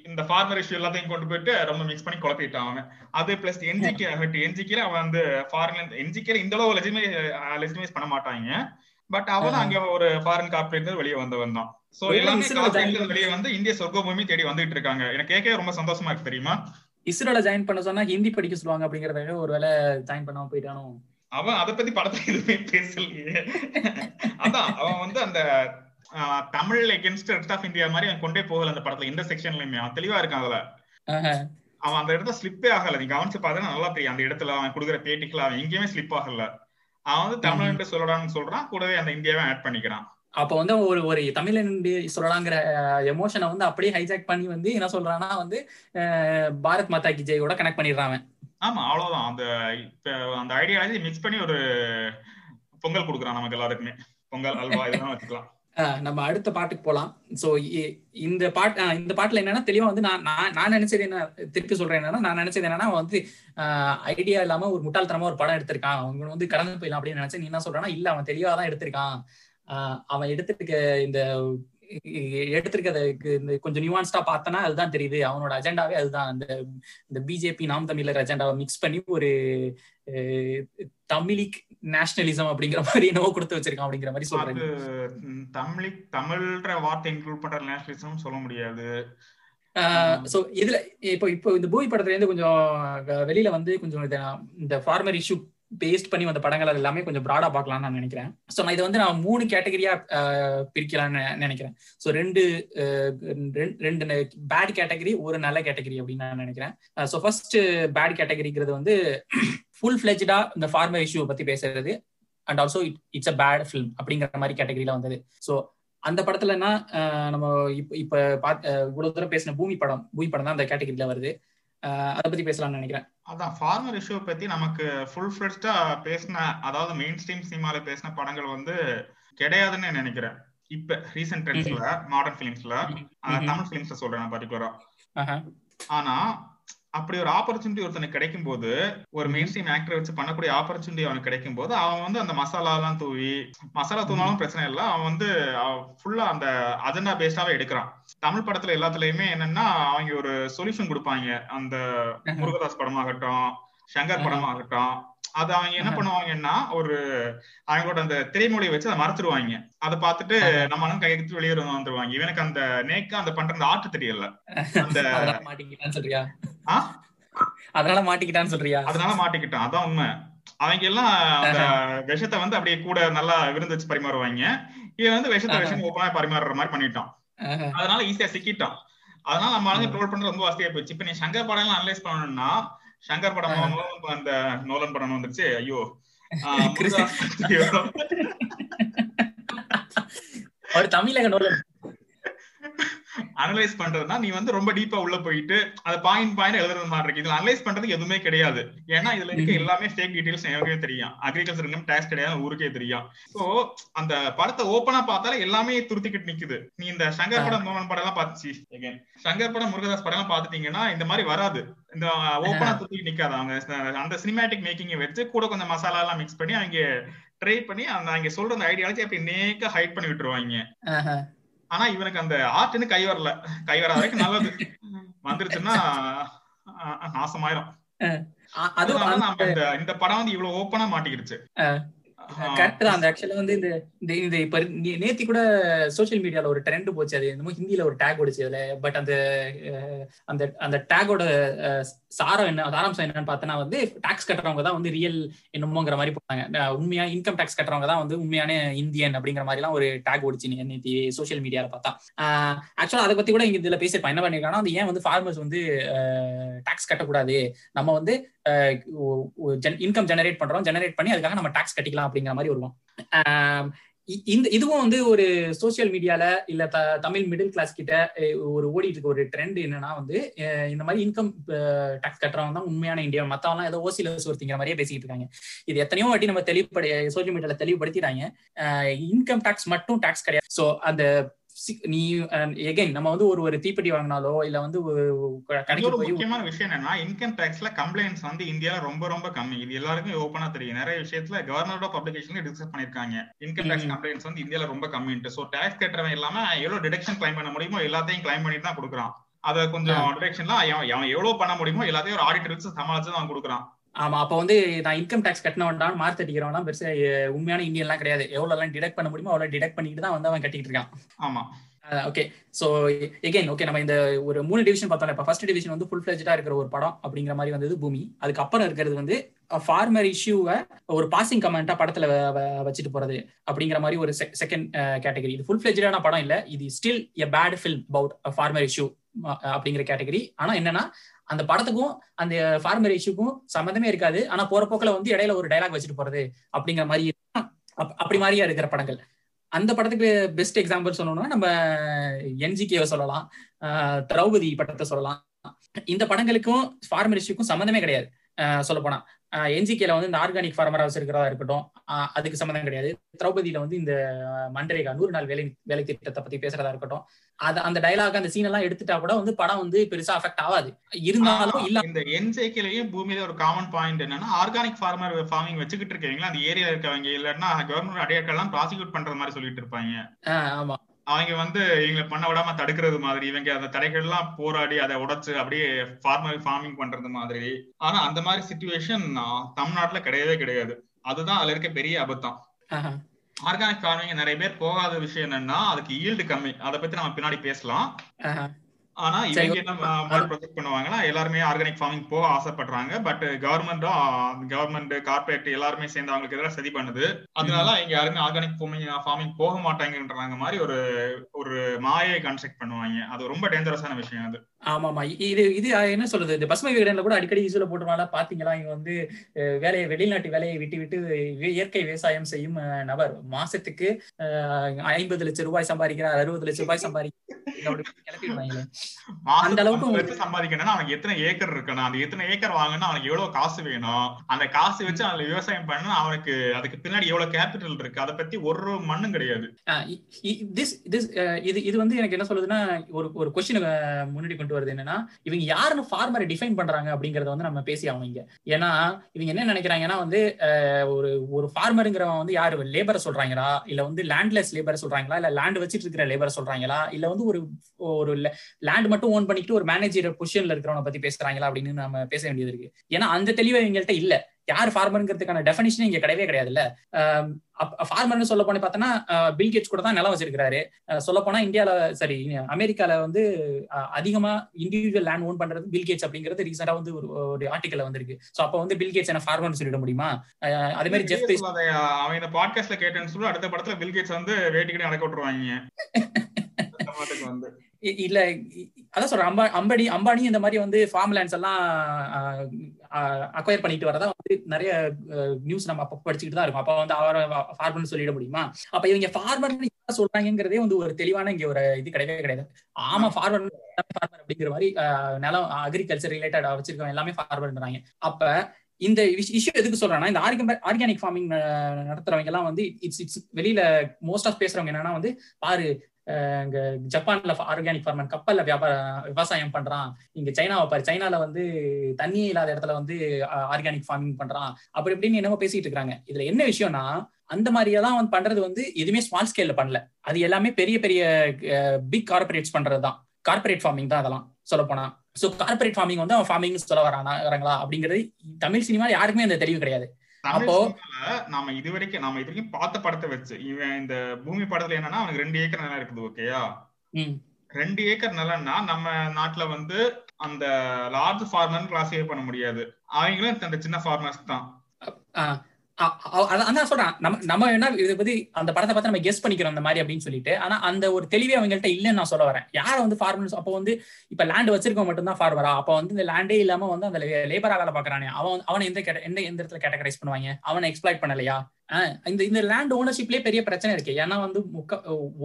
இந்த ஃபார்மர் இஷ்யூ எல்லாத்தையும் கொண்டு போயிட்டு ரொம்ப மிக்ஸ் பண்ணி குழப்பிட்டான் அவன். அது பிளஸ் என்ஜிகே என்ஜிகே அவன் வந்து ஃபாரின் என்ஜிகே இந்த அளவு லெஜிமே லெஜிமைஸ் பண்ண மாட்டாங்க. பட் அவன் அங்க ஒரு ஃபாரின் கார்பரேட் வெளியே வந்தவன் தான். சோ எல்லாமே கார்பரேட் வெளியே வந்து இந்திய சொர்க்க பூமி தேடி வந்துட்டு இருக்காங்க. எனக்கு கேட்கவே ரொம்ப சந்தோஷமா இருக்கு தெரியுமா? இஸ்ரோல ஜாயின் பண்ண சொன்னா ஹிந்தி படிக்க சொல்லுவாங்க அப்படிங்கறத ஒருவேளை ஜாயின் பண்ணாம போயிட்டானோ? அவன் அதை பத்தி படத்துல எதுவுமே பேசலையே. அதான் அவன் வந்து அந்த Tamil against rest of India மாதிரி அவன் கொண்டே போகல அந்த படத்துல. எந்த செக்ஷன்லயுமே அவன் தெளிவா இருக்கான் அதுல. அவன் அந்த இடத்துல ஸ்லிப்பே ஆகல. நீ கவனிச்சு பார்த்தா நல்லா தெரியும். அந்த இடத்துல அவன் கொடுக்குற பேட்டிக்குல அவன் எங்கேயுமே ஸ்லிப் ஆகல. அவன் வந்து தமிழ் சொல்லலாம்னு சொல்றான். கூடவே அந்த இந்தியாவை ஆட் பண்ணிக்கிறான். அப்ப வந்து ஒரு ஒரு தமிழன் சொல்லலாங்கிற எமோஷனை வந்து அப்படியே ஹைஜாக் பண்ணி வந்து என்ன சொல்றான்னா வந்து பாரத் மாதா கி ஜெயோட கனெக்ட் பண்ணிடுறான் ஆமா அவ்வளவுதான். அந்த இப்ப அந்த ஐடியாலஜி மிக்ஸ் பண்ணி ஒரு பொங்கல் கொடுக்குறான் நமக்கு எல்லாருக்குமே. பொங்கல் அல்வா இதெல்லாம் வச்சுக்கலாம். நம்ம அடுத்த பாட்டுக்கு போலாம். சோ இந்த பாட் ஆஹ் இந்த பாட்டுல என்னன்னா தெளிவா வந்து நான் நான் நான் நினைச்சது என்ன திருப்பி சொல்றேன் என்னன்னா நான் நினைச்சது என்னன்னா அவன் வந்து ஐடியா இல்லாம ஒரு முட்டாள்தனமா ஒரு படம் எடுத்திருக்கான். அவங்க வந்து கடந்து போயிடலாம் அப்படின்னு நினைச்சேன். நீ என்ன சொல்றேன்னா இல்ல அவன் தெளிவா தான் எடுத்திருக்கான். ஆஹ் அவன் எடுத்திருக்க இந்த எடுத்திருக்கிறதுக்கு இந்த கொஞ்சம் நியூவான்ஸ்டா பார்த்தனா அதுதான் தெரியுது. அவனோட அஜெண்டாவே அதுதான். அந்த இந்த பிஜேபி நாம் தமிழர் அஜெண்டாவை மிக்ஸ் பண்ணி ஒரு தமிழிக் நேஷனலிசம் அப்படிங்கிற மாதிரி என்னவோ கொடுத்து வச்சிருக்கான் அப்படிங்கிற மாதிரி சொல்றேன். அது ம், தமிழ் தமிழ்ன்ற வார்த்தை இன்க்ளூட் பண்ற நேஷனலிசம் சொல்ல முடியாது. சோ இதுல இப்போ இப்போ இந்த பூமி படத்துல இருந்து கொஞ்சம் வெளியில வந்து கொஞ்சம் இந்த ஃபார்மர் இஷ்யூ பேஸ்ட் பண்ணி வந்த படங்கள் எல்லாமே கொஞ்சம் ப்ராடா பார்க்கலாம்னு நான் நினைக்கிறேன். ஸோ நான் இதை வந்து நான் மூணு கேட்டகரியா பிரிக்கலாம்னு நினைக்கிறேன். ஸோ ரெண்டு ரெண்டு- பேட் கேட்டகரி ஒரு நல்ல கேட்டகரி அப்படின்னு நான் நினைக்கிறேன். ஸோ ஃபர்ஸ்ட் பேட் கேட்டகரிங்கிறது வந்து ஃபுல் ஃபிளெஜ்டா இந்த ஃபார்மர் இஷ்யூ பத்தி பேசுறது. And also it it's a bad film அப்படிங்கிற மாதிரி கேட்டகரியில வந்தது. ஸோ அந்த படத்துலன்னா நம்ம இப்ப இப்ப பாத் இவ்வளவு தூரம் பேசின பூமி படம் பூமி படம் தான் அந்த கேட்டகரியில வருது. அதை பத்தி பேசலாம்னு நினைக்கிறேன். அதான் ஃபார்மர் இஷ்யூ பத்தி நமக்கு ஃபுல் ஃபிளெட்ஜா பேசின அதாவது மெயின் ஸ்ட்ரீம் சினிமால பேசின படங்கள் வந்து கிடையாதுன்னு நினைக்கிறேன். இப்ப ரீசெண்ட் ட்ரெண்ட்ஸ்ல மாடர்ன் பிலிம்ஸ்ல தமிழ் பிலிம்ஸ்ல சொல்றேன் பர்டிகுலரா ஆனா அப்படி ஒரு ஆப்பர்ச்சுனிட்டி ஒருத்தனுக்கு கிடைக்கும் போது ஒரு மெயின் ஸ்ட்ரீம் ஆக்டர் வச்சு பண்ணக்கூடிய ஆப்பர்ச்சுனிட்டி அவனுக்கு கிடைக்கும் போது அவன் வந்து அந்த மசாலா எல்லாம் தூவி மசாலா தூவினாலும் பிரச்சனை இல்லை. அவன் வந்து ஃபுல்லா அந்த அஜெண்டா பேஸ்டாவே எடுக்கிறான். தமிழ் படத்துல எல்லாத்துலயுமே என்னன்னா அவங்க ஒரு சொல்யூஷன் கொடுப்பாங்க. அந்த முருகதாஸ் படமாகட்டும் சங்கர் படமாகட்டும். அது அவங்க என்ன பண்ணுவாங்கன்னா ஒரு அவங்களோட அந்த திரைமொழியை வச்சு அதை மறைச்சிருவாங்க அதை பார்த்துட்டு நம்ம கையெழுத்து வெளியே வந்துருவாங்க. இவனுக்கு அந்த நேக்கா அந்த பண்ற அந்த ஆர்ட் தெரியல அந்த அதனால மாட்டிக்கிட்டான்னு சொல்றியா? அதனால மாட்டிக்கிட்டான். அதான் உண்மை. அவங்க எல்லாம் அந்த விஷத்தை வந்து அப்படியே கூட நல்லா விருந்து வச்சு பரிமாறுவாங்க. இவன் வந்து விஷத்தை விஷம் ஓப்பனா பரிமாறுற மாதிரி பண்ணிட்டான். அதனால ஈஸியா சிக்கிட்டான். அதனால நம்ம வந்து ட்ரோல் பண்றது ரொம்ப வசதியா போச்சு. இப்ப நீ சங்கர் படம் எல்லாம் அனலைஸ் பண்ணணும்னா சங்கர் படம் அந்த நோலன் படம் வந்துருச்சு. ஐயோ. [LAUGHS] அவர் தமிழக நோலன். அனலைஸ் பண்றதுனா நீ வந்து ரொம்ப டீப்பா உள்ள போயிட்டு அது பாயிண்ட் பாயிண்ட் எழுதுறது மாதிரி இருக்கு. இதுல அனலைஸ் பண்றதுக்கு எதுவுமே கிடையாது. ஏன்னா இதுல இருக்க எல்லாமே ஃபேக் டீடைல்ஸ் எனக்கே தெரியும். அக்ரிகல்ச்சர் இன்கம் டேக்ஸ் கிடையாது ஊருக்கே தெரியும். சோ அந்த படத்தை ஓப்பனா பார்த்தாலே எல்லாமே துருத்திக்கிட்டு நிக்குது. நீ இந்த சங்கர் படம் மோகன் படம் எல்லாம் பாத்துச்சு சங்கர் படம் முருகதாஸ் படம் எல்லாம் பாத்துட்டீங்கன்னா இந்த மாதிரி வராது. இந்த ஓப்பனா துருத்திக்கிட்டு நிக்காது. அவங்க அந்த சினிமேட்டிக் மேக்கிங் வச்சு கூட கொஞ்சம் மசாலா எல்லாம் மிக்ஸ் பண்ணி அவங்க ட்ரை பண்ணி அந்த அங்க சொல்ற அந்த ஐடியாலஜி அப்படி நேக்க ஹைட் பண்ணி விட்டுருவாங்க. ஆனா இவனுக்கு அந்த ஆர்ட்னு கை வரல. கை வர வரைக்கும் நல்லது. வந்துருச்சுன்னா நாசமாயிரும். இந்த இந்த படம் வந்து இவ்வளவு ஓப்பனா மாட்டிக்கிடுச்சு. கரெக்ட் தான். அந்த ஆக்சுவலா வந்து இந்த இந்த இப்ப நேத்தி கூட சோசியல் மீடியால ஒரு ட்ரெண்ட் போச்சு. அது என்னமோ ஹிந்தில ஒரு டேக் ஓடிச்சு அதுல பட் அந்த அந்த அந்த டேகோட சாரம் என்ன சாராம்சம் என்னன்னு பார்த்தோன்னா வந்து டாக்ஸ் கட்டுறவங்க தான் வந்து ரியல் என்னமோங்கிற மாதிரி போட்டாங்க. உண்மையா இன்கம் டாக்ஸ் கட்டுறவங்க தான் வந்து உண்மையான இந்தியன் அப்படிங்கிற மாதிரி எல்லாம் ஒரு டேக் ஓடிச்சு நேத்தி சோசியல் மீடியால பார்த்தா. ஆக்சுவலா அதை பத்தி கூட இங்க இதுல பேசியிருப்பான். என்ன பண்ணிருக்காங்கன்னா வந்து ஏன் வந்து ஃபார்மர்ஸ் வந்து டாக்ஸ் கட்டக்கூடாது? நம்ம வந்து இன்கம் ஜெனரேட் பண்றோம். ஜெனரேட் பண்ணி அதுக்காக நம்ம டாக்ஸ் கட்டிக்கலாம் அப்படிங்கிற மாதிரி வருவோம். இந்த இதுவும் வந்து ஒரு சோசியல் மீடியால இல்ல த தமிழ் மிடில் கிளாஸ் கிட்ட ஒரு ஓடிட்டு இருக்க ஒரு ட்ரெண்ட் என்னன்னா வந்து இந்த மாதிரி இன்கம் டாக்ஸ் கட்டுறவங்க தான் உண்மையான இந்தியா மத்தவங்க ஏதோ ஓசில ஒருத்திங்கிற மாதிரியே பேசிட்டு இருக்காங்க. இது எத்தனையோ வாட்டி நம்ம தெளிவுபடி சோசியல் மீடியால தெளிவுபடுத்திட்டாங்க. இன்கம் டாக்ஸ் மட்டும் டாக்ஸ் கிடையாது. ஸோ அந்த நீ எகைன் நம்ம வந்து ஒரு ஒரு தீப்பெட்டி வாங்கினாலோ இல்ல வந்து ஒரு முக்கியமான விஷயம் என்னன்னா இன்கம் டாக்ஸ்ல கம்ப்ளைண்ட்ஸ் வந்து இந்தியால ரொம்ப ரொம்ப கம்மி. இது எல்லாருக்கும் ஓப்பனா தெரியும். நிறைய விஷயத்துல கவர்மெண்ட் பப்ளிகேஷன்ல டிஸ்கஸ் பண்ணிருக்காங்க இன்கம் டாக்ஸ் கம்ப்ளைண்ட்ஸ் வந்து இந்தியால ரொம்ப கம்மின்ட்டு. சோ டாக்ஸ் கட்டுறவன் இல்லாம எவ்வளவு டிடக்ஷன் கிளைம் பண்ண முடியுமோ எல்லாத்தையும் கிளைம் பண்ணிட்டு தான் கொடுக்குறான். அதை கொஞ்சம் டிடக்ஷன்லாம் எவ்வளவு பண்ண முடியுமோ எல்லாத்தையும் ஒரு ஆடிட்டர் வச்சு சமாளிச்சு தான் கொடுக்குறான். ஆமா அப்ப வந்து நான் இன்கம் டாக்ஸ் கட்டினவன்டான் மார்க் தட்டிக்கிறவன் பெருசா உண்மையான இந்தியன் எல்லாம் கிடையாது. எவ்வளவு எல்லாம் டிடெக்ட் பண்ண முடியுமோ அவ்வளவு டிடெக்ட் பண்ணிட்டு தான் வந்து அவன் கட்டிட்டு இருக்கான். ஆமா. ஓகே சோ எகைன் ஓகே நம்ம இந்த ஒரு மூணு டிவிஷன் பார்த்தோம் இப்ப ஃபர்ஸ்ட் டிவிஷன் வந்து ஃபுல் ஃபிளஜா இருக்கிற ஒரு படம் அப்படிங்கிற மாதிரி வந்தது பூமி. அதுக்கப்புறம் இருக்கிறது வந்து ஃபார்மர் இஷ்யூவை ஒரு பாசிங் கமெண்டா படத்துல வச்சுட்டு போறது அப்படிங்கிற மாதிரி ஒரு செகண்ட் கேட்டகரி இது ஃபுல் ஃபிளஜான படம் இல்ல இது still a bad film about farmer issue அப்படிங்கிற கேட்டகரி ஆனா என்னன்னா அந்த படத்துக்கும் அந்த ஃபார்மர் இஷ்யூக்கும் சம்மந்தமே இருக்காது. ஆனா போற போக்கில் வந்து இடையில ஒரு டைலாக் வச்சுட்டு போறது அப்படிங்கிற மாதிரி அப்படி மாதிரியா இருக்கிற படங்கள். அந்த படத்துக்கு பெஸ்ட் எக்ஸாம்பிள் சொல்லணும்னா நம்ம என்ஜிகேவை சொல்லலாம். திரௌபதி படத்தை சொல்லலாம். இந்த படங்களுக்கும் ஃபார்மர் இஷ்யூக்கும் சம்மந்தமே கிடையாது. சொல்ல போனா என்ஜிகேல வந்து இந்த ஆர்கானிக் ஃபார்மரா வச்சிருக்கிறதா இருக்கட்டும். அதுக்கு சம்மந்தம் கிடையாது. திரௌபதியில வந்து இந்த மண்டரேகா நூறு நாள் வேலை வேலை திட்டத்தை பத்தி பேசுறதா இருக்கட்டும். அது அந்த டைலாக் அந்த சீன் எல்லாம் எடுத்துட்டா கூட வந்து படம் வந்து பெருசா அஃபெக்ட் ஆகாது. இருந்தாலும் இல்ல இந்த என்ஜேகேலயும் பூமியில ஒரு காமன் பாயிண்ட் என்னன்னா ஆர்கானிக் ஃபார்மர் ஃபார்மிங் வச்சுக்கிட்டு இருக்கீங்களா? அந்த ஏரியா இருக்கவங்க இல்லன்னா கவர்மெண்ட் அடையாக்கெல்லாம் ப்ராசிக்யூட் பண்றது மாதிரி சொல்லிட்டு இருப்பாங்க. ஆமா. அவங்க வந்து இவங்க பண்ண விடாம தடுக்கிறது மாதிரி இவங்க அந்த தடைகள் எல்லாம் போராடி அதை உடைச்சு அப்படியே ஃபார்மர் ஃபார்மிங் பண்றது மாதிரி. ஆனா அந்த மாதிரி சுச்சுவேஷன் தமிழ்நாட்டுல கிடையவே கிடையாது. அதுதான் அதுல இருக்க பெரிய அபத்தம். ஆர்கானிக் ஃபார்மிங் நிறைய பேர் போகாத விஷயம் என்னன்னா அதுக்கு ஈல்டு கம்மி. அதை பத்தி நம்ம பின்னாடி பேசலாம். ஆனா இவங்க என்ன ப்ரொஜெக்ட் பண்ணுவாங்கன்னா எல்லாருமே ஆர்கானிக் ஃபார்மிங் போக ஆசைப்படுறாங்க. பட் கவர்மெண்ட்டும் கவர்மெண்ட் கார்பரேட் எல்லாருமே சேர்ந்து அவங்களுக்கு எதிராக சதி பண்ணுது. அதனால இங்க யாருமே ஆர்கானிக் ஃபார்மிங் ஃபார்மிங் போக மாட்டாங்கன்றாங்க மாதிரி ஒரு ஒரு மாயை கன்ஸ்ட்ரக்ட் பண்ணுவாங்க. அது ரொம்ப டேஞ்சரஸான விஷயம் அது. ஆமா ஆமா இது இது என்ன சொல்றது? இந்த பசுமை விகடன்ல கூட அடிக்கடி யூஸ்ல போட்டுருவாங்க பாத்தீங்களா? இங்க வந்து வேலையை வெளிநாட்டு வேலையை விட்டு விட்டு இயற்கை விவசாயம் செய்யும் நபர். மாசத்துக்கு ஐம்பது லட்சம் ரூபாய் சம்பாதிக்கிறார் அறுபது லட்சம் ரூபாய் சம்பாதிக்கிறார். கிளப்பிடுவாங்களே அந்த அளவுக்கு சம்பாதிக்கணும்னா அவனுக்கு எத்தனை ஏக்கர் இருக்கணும்? அந்த எத்தனை ஏக்கர் வாங்கணும்னா அவனுக்கு எவ்வளவு காசு வேணும்? அந்த காசு வச்சு அதுல விவசாயம் பண்ணா அவனுக்கு அதுக்கு பின்னாடி எவ்வளவு கேபிட்டல் இருக்கு? அதை பத்தி ஒரு மண்ணும் கிடையாது. இது இது வந்து எனக்கு என்ன சொல்லுதுன்னா ஒரு ஒரு கொஸ்டின் முன்னாடி கொண்டு வருது என்னன்னா இவங்க யாருன்னு ஃபார்மரை டிஃபைன் பண்றாங்க அப்படிங்கறத வந்து நம்ம பேசி ஆகும் இங்க. ஏன்னா இவங்க என்ன நினைக்கிறாங்கன்னா வந்து ஒரு ஒரு ஃபார்மருங்கிறவன் வந்து யாரு? லேபரை சொல்றாங்களா? இல்ல வந்து லேண்ட்லெஸ் லேபரை சொல்றாங்களா? இல்ல லேண்ட் வச்சிட்டு இருக்கிற லேபரை சொல்றாங்களா? இல்ல வந்து ஒரு ஒரு லேண்ட் மட்டும் ஓன் பண்ணிக்கிட்டு ஒரு மேனேஜர் பொசிஷன்ல இருக்கிறவனை பத்தி பேசுறாங்களா அப்படின்னு நம்ம பேச வேண்டியது இருக்கு. ஏன்னா அந்த தெளிவு இவங்கள்ட்ட இல்ல. யார் ஃபார்மருங்கிறதுக்கான டெஃபினிஷன் இங்க கிடையவே கிடையாதுல்ல. ஃபார்மர்னு சொல்ல போனே பார்த்தோன்னா பில் கேட்ஸ் கூட தான் நிலம் வச்சிருக்காரு சொல்ல போனா இந்தியால சரி அமெரிக்கால வந்து அதிகமா இண்டிவிஜுவல் லேண்ட் ஓன் பண்றது பில் கேட்ஸ் அப்படிங்கிறது ரீசெண்டா வந்து ஒரு ஒரு ஆர்டிக்கல் வந்திருக்கு. சோ அப்ப வந்து பில் கேட்ஸ் என்ன ஃபார்மர்னு சொல்லிட முடியுமா? அதே மாதிரி ஜெஃப் சொல்லாத, அவன் இந்த பாட்காஸ்ட்ல கேட்டேன்னு சொல்லி அடுத்த படத்துல பில் கேட்ஸ் வந்து வேட்டிக்கிட்டே நடக்க விட்டுருவாங்க. [LAUGHS] வந்து. இல்ல அதான் சொல்றேன். அம்பா அம்பானி அம்பானி இந்த மாதிரி வந்து ஃபார்ம் லேண்ட்ஸ் எல்லாம் அக்வயர் பண்ணிட்டு வரதா வந்து நிறைய நியூஸ் நம்ம அப்ப படிச்சுக்கிட்டு தான் இருக்கும். அப்ப வந்து அவரை ஃபார்மர்னு சொல்லிட முடியுமா? அப்ப இவங்க ஃபார்மர் சொல்றாங்கிறதே வந்து ஒரு தெளிவான இங்க ஒரு இது கிடையவே கிடையாது. ஆமா ஃபார்மர் ஃபார்மர் அப்படிங்கிற மாதிரி நிலம் அக்ரிகல்ச்சர் ரிலேட்டட் வச்சிருக்கவங்க எல்லாமே ஃபார்மர்ன்றாங்க அப்ப இந்த இஷ்யூ எதுக்கு சொல்றேன்னா இந்த ஆர்கானிக் ஃபார்மிங் நடத்துறவங்க எல்லாம் வந்து இட்ஸ் இட்ஸ் வெளியில மோஸ்ட் ஆஃப் பேசுறவங்க என்னன்னா வந்து பாரு இங்க ஜப்பான்ல ஆர்கானிக் ஃபார்மன் கப்பல்ல வியாபாரம் விவசாயம் பண்றான். இங்க சைனாவை பாரு சைனால வந்து தண்ணியே இல்லாத இடத்துல வந்து ஆர்கானிக் ஃபார்மிங் பண்றான். அப்படி இப்படின்னு என்னமோ பேசிட்டு இருக்காங்க. இதுல என்ன விஷயம்னா அந்த மாதிரியெல்லாம் வந்து பண்றது வந்து எதுவுமே ஸ்மால் ஸ்கேல்ல பண்ணல. அது எல்லாமே பெரிய பெரிய பிக் கார்பரேட்ஸ் பண்றதுதான் கார்பரேட் ஃபார்மிங் தான் அதெல்லாம் சொல்ல போனா சோ கார்பரேட் ஃபார்மிங் வந்து அவன் ஃபார்மிங் சொல்ல வரானா வராங்களா? அப்படிங்கிறது தமிழ் சினிமா யாருக்குமே அந்த தெளிவு கிடையாது. அப்போ- நாம இது வரைக்கும் நாம இது வரைக்கும் பார்த்த படத்தை வச்சு இவன் இந்த பூமி படத்துல என்னன்னா அவனுக்கு ரெண்டு ஏக்கர் நிலம் இருக்குது ஓகேயா ரெண்டு ஏக்கர் நிலம்னா நம்ம நாட்டுல வந்து அந்த லார்ஜ் ஃபார்மர் கிளாசிஃபை பண்ண முடியாது. அவங்களும் அந்த சின்ன ஃபார்மர்ஸ் தான். அதான் அதான் சொல்றேன். நம்ம நம்ம என்ன இதை பத்தி அந்த படத்தை பார்த்து நம்ம கெஸ் பண்ணிக்கிறோம் அந்த மாதிரி அப்படின்னு சொல்லிட்டு. ஆனா அந்த ஒரு தெளிவே அவங்கள்ட்ட இல்லைன்னு நான் சொல்ல வரேன். யாரை வந்து ஃபார்மர்ஸ் அப்போ வந்து இப்ப லேண்ட் வச்சிருக்கவங்க மட்டும்தான் ஃபார்மரா அப்போ வந்து இந்த லேண்டே இல்லாம வந்து அந்த லேபரா வேலை பாக்குறானே அவன் அவனை எந்த கேட்ட- எந்த எந்த இடத்துல கேட்டகரைஸ் பண்ணுவாங்க? அவனை எக்ஸ்பிளைட் பண்ணலையா? இந்த இந்த லேண்ட் ஓனர்ஷிப்லயே பெரிய பிரச்சனை இருக்கு. ஏன்னா வந்து முக்க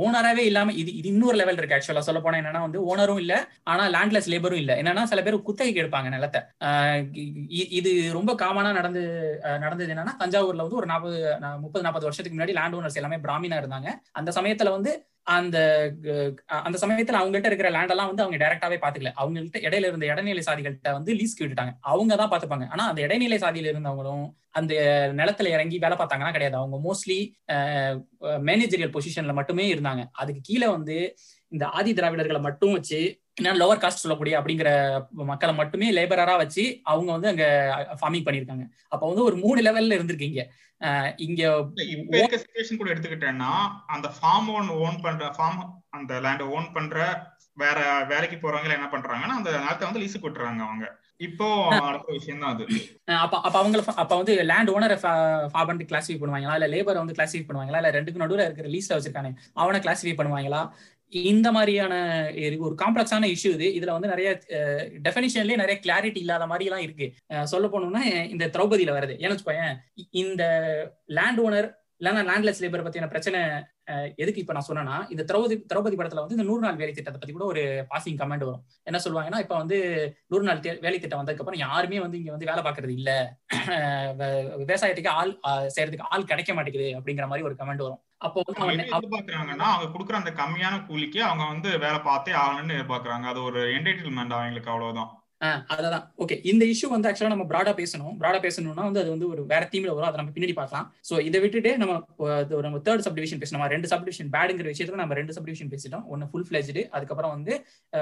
ஓனராவே இல்லாம இது இது இன்னொரு லெவல் இருக்கு ஆக்சுவலா சொல்ல போனா. என்னன்னா வந்து ஓனரும் இல்ல ஆனா லேண்ட்லெஸ் லேபரும் இல்ல. என்னன்னா சில பேர் குத்தகைக்கு எடுப்பாங்க நிலத்தை. ஆஹ் இது ரொம்ப காமனா நடந்து நடந்தது என்னன்னா தஞ்சாவூர்ல வந்து ஒரு நாற்பது முப்பது நாற்பது வருஷத்துக்கு முன்னாடி லேண்ட் ஓனர்ஸ் எல்லாமே பிராமினா இருந்தாங்க. அந்த சமயத்துல வந்து அந்த அந்த சமயத்துல அவங்கள்ட்ட இருக்கிற லேண்ட் எல்லாம் வந்து அவங்க டைரக்டாவே பாத்துக்கல. அவங்கள்ட்ட இடையில இருந்த இடைநிலை சாதிகள்கிட்ட வந்து லீஸ்க்கு விட்டுட்டாங்க அவங்க தான் பாத்துப்பாங்க. ஆனா அந்த இடைநிலை சாதியில இருந்தவங்களும் அந்த நிலத்துல இறங்கி வேலை பார்த்தாங்கன்னா கிடையாது. அவங்க மோஸ்ட்லி மேனேஜரியல் பொசிஷன்ல மட்டுமே இருந்தாங்க. அதுக்கு கீழே வந்து இந்த ஆதி திராவிடர்களை மட்டும் வச்சு என்ன லோவர் காஸ்ட் சொல்லக்கூடிய அப்படிங்கிற மக்களை மட்டுமே லேபரரா வச்சு அவங்க வந்து அங்க ஃபார்மிங் பண்ணிருக்காங்க அப்ப வந்து ஒரு மூணு லெவல்ல இருந்திருக்கீங்க. இங்க இப்ப இருக்க சுச்சுவேஷன் கூட எடுத்துக்கிட்டேன்னா அந்த ஃபார்ம் ஓன் ஓன் பண்ற ஃபார்ம் அந்த லேண்ட் ஓன் பண்ற வேற வேலைக்கு போறவங்க என்ன பண்றாங்கன்னா அந்த நிலத்தை வந்து லீஸுக்கு விட்டுறாங்க அவங்க. இப்போ விஷயம் தான் அது. அப்ப அப்ப அவங்க அப்ப வந்து லேண்ட் ஓனரை ஃபார்மண்ட் கிளாசிஃபை பண்ணுவாங்களா? இல்ல லேபரை வந்து கிளாசிஃபை பண்ணுவாங்களா? இல்ல ரெண்டுக்கு நடுவுல இருக்கிற லீஸ்ல வச்சிருக்கானே அவனை கிளாசிஃபை பண்ணுவாங்களா? இந்த மாதிரியான இது ஒரு காம்ப்ளெக்ஸான இஷ்யூ இது. இதுல வந்து நிறைய டெஃபினிஷன்லயே நிறைய கிளாரிட்டி இல்லாத மாதிரி எல்லாம் இருக்கு சொல்ல போனோம்னா இந்த திரௌபதியில வருது ஏன்னு வச்சுக்கோயேன் இந்த லேண்ட் ஓனர் இல்லைன்னா லேண்ட்லெஸ் லேபர் பத்தியான பிரச்சனை எதுக்கு இப்ப நான் சொன்னேன்னா இந்த திரௌபதி திரௌபதி படத்துல வந்து இந்த நூறு நாள் வேலை திட்டத்தை பத்தி கூட ஒரு பாசிங் கமெண்ட் வரும். என்ன சொல்லுவாங்கன்னா இப்ப வந்து நூறு நாள் வேலை திட்டம் வந்ததுக்கு அப்புறம் யாருமே வந்து இங்க வந்து வேலை பாக்குறது இல்ல. விவசாயத்துக்கு ஆள் செய்யறதுக்கு ஆள் கிடைக்க மாட்டேங்குது அப்படிங்கிற மாதிரி ஒரு கமெண்ட் வரும். அப்போ வந்து எதிர்பார்க்கறாங்கன்னா அவங்க கொடுக்குற அந்த கம்மியான கூலிக்கு அவங்க வந்து வேலை பார்த்தே ஆகணும்னு எதிர்பார்க்கறாங்க. அது ஒரு என்டர்டைன்மெண்ட் அவங்களுக்கு அவ்வளவுதான். அதான். ஓகே இந்த இஷ்யூ வந்து ஆக்சுவலா நம்ம ப்ராடா பேசணும். ப்ராடா பேசணும்னா வந்து அது வந்து ஒரு வேற தீம்ல வரும். அதை நம்ம பின்னாடி பார்க்கலாம். சோ இதை விட்டுட்டு நம்ம நம்ம தேர்ட் சப்டிவிஷன் பேசணும். ரெண்டு சப்டிவிஷன் பேடுங்கிற விஷயத்துல நம்ம ரெண்டு சப்டிவிஷன் பேசிட்டோம். ஒன்னு ஃபுல் ஃபிளெஜ்டு அதுக்கப்புறம் வந்து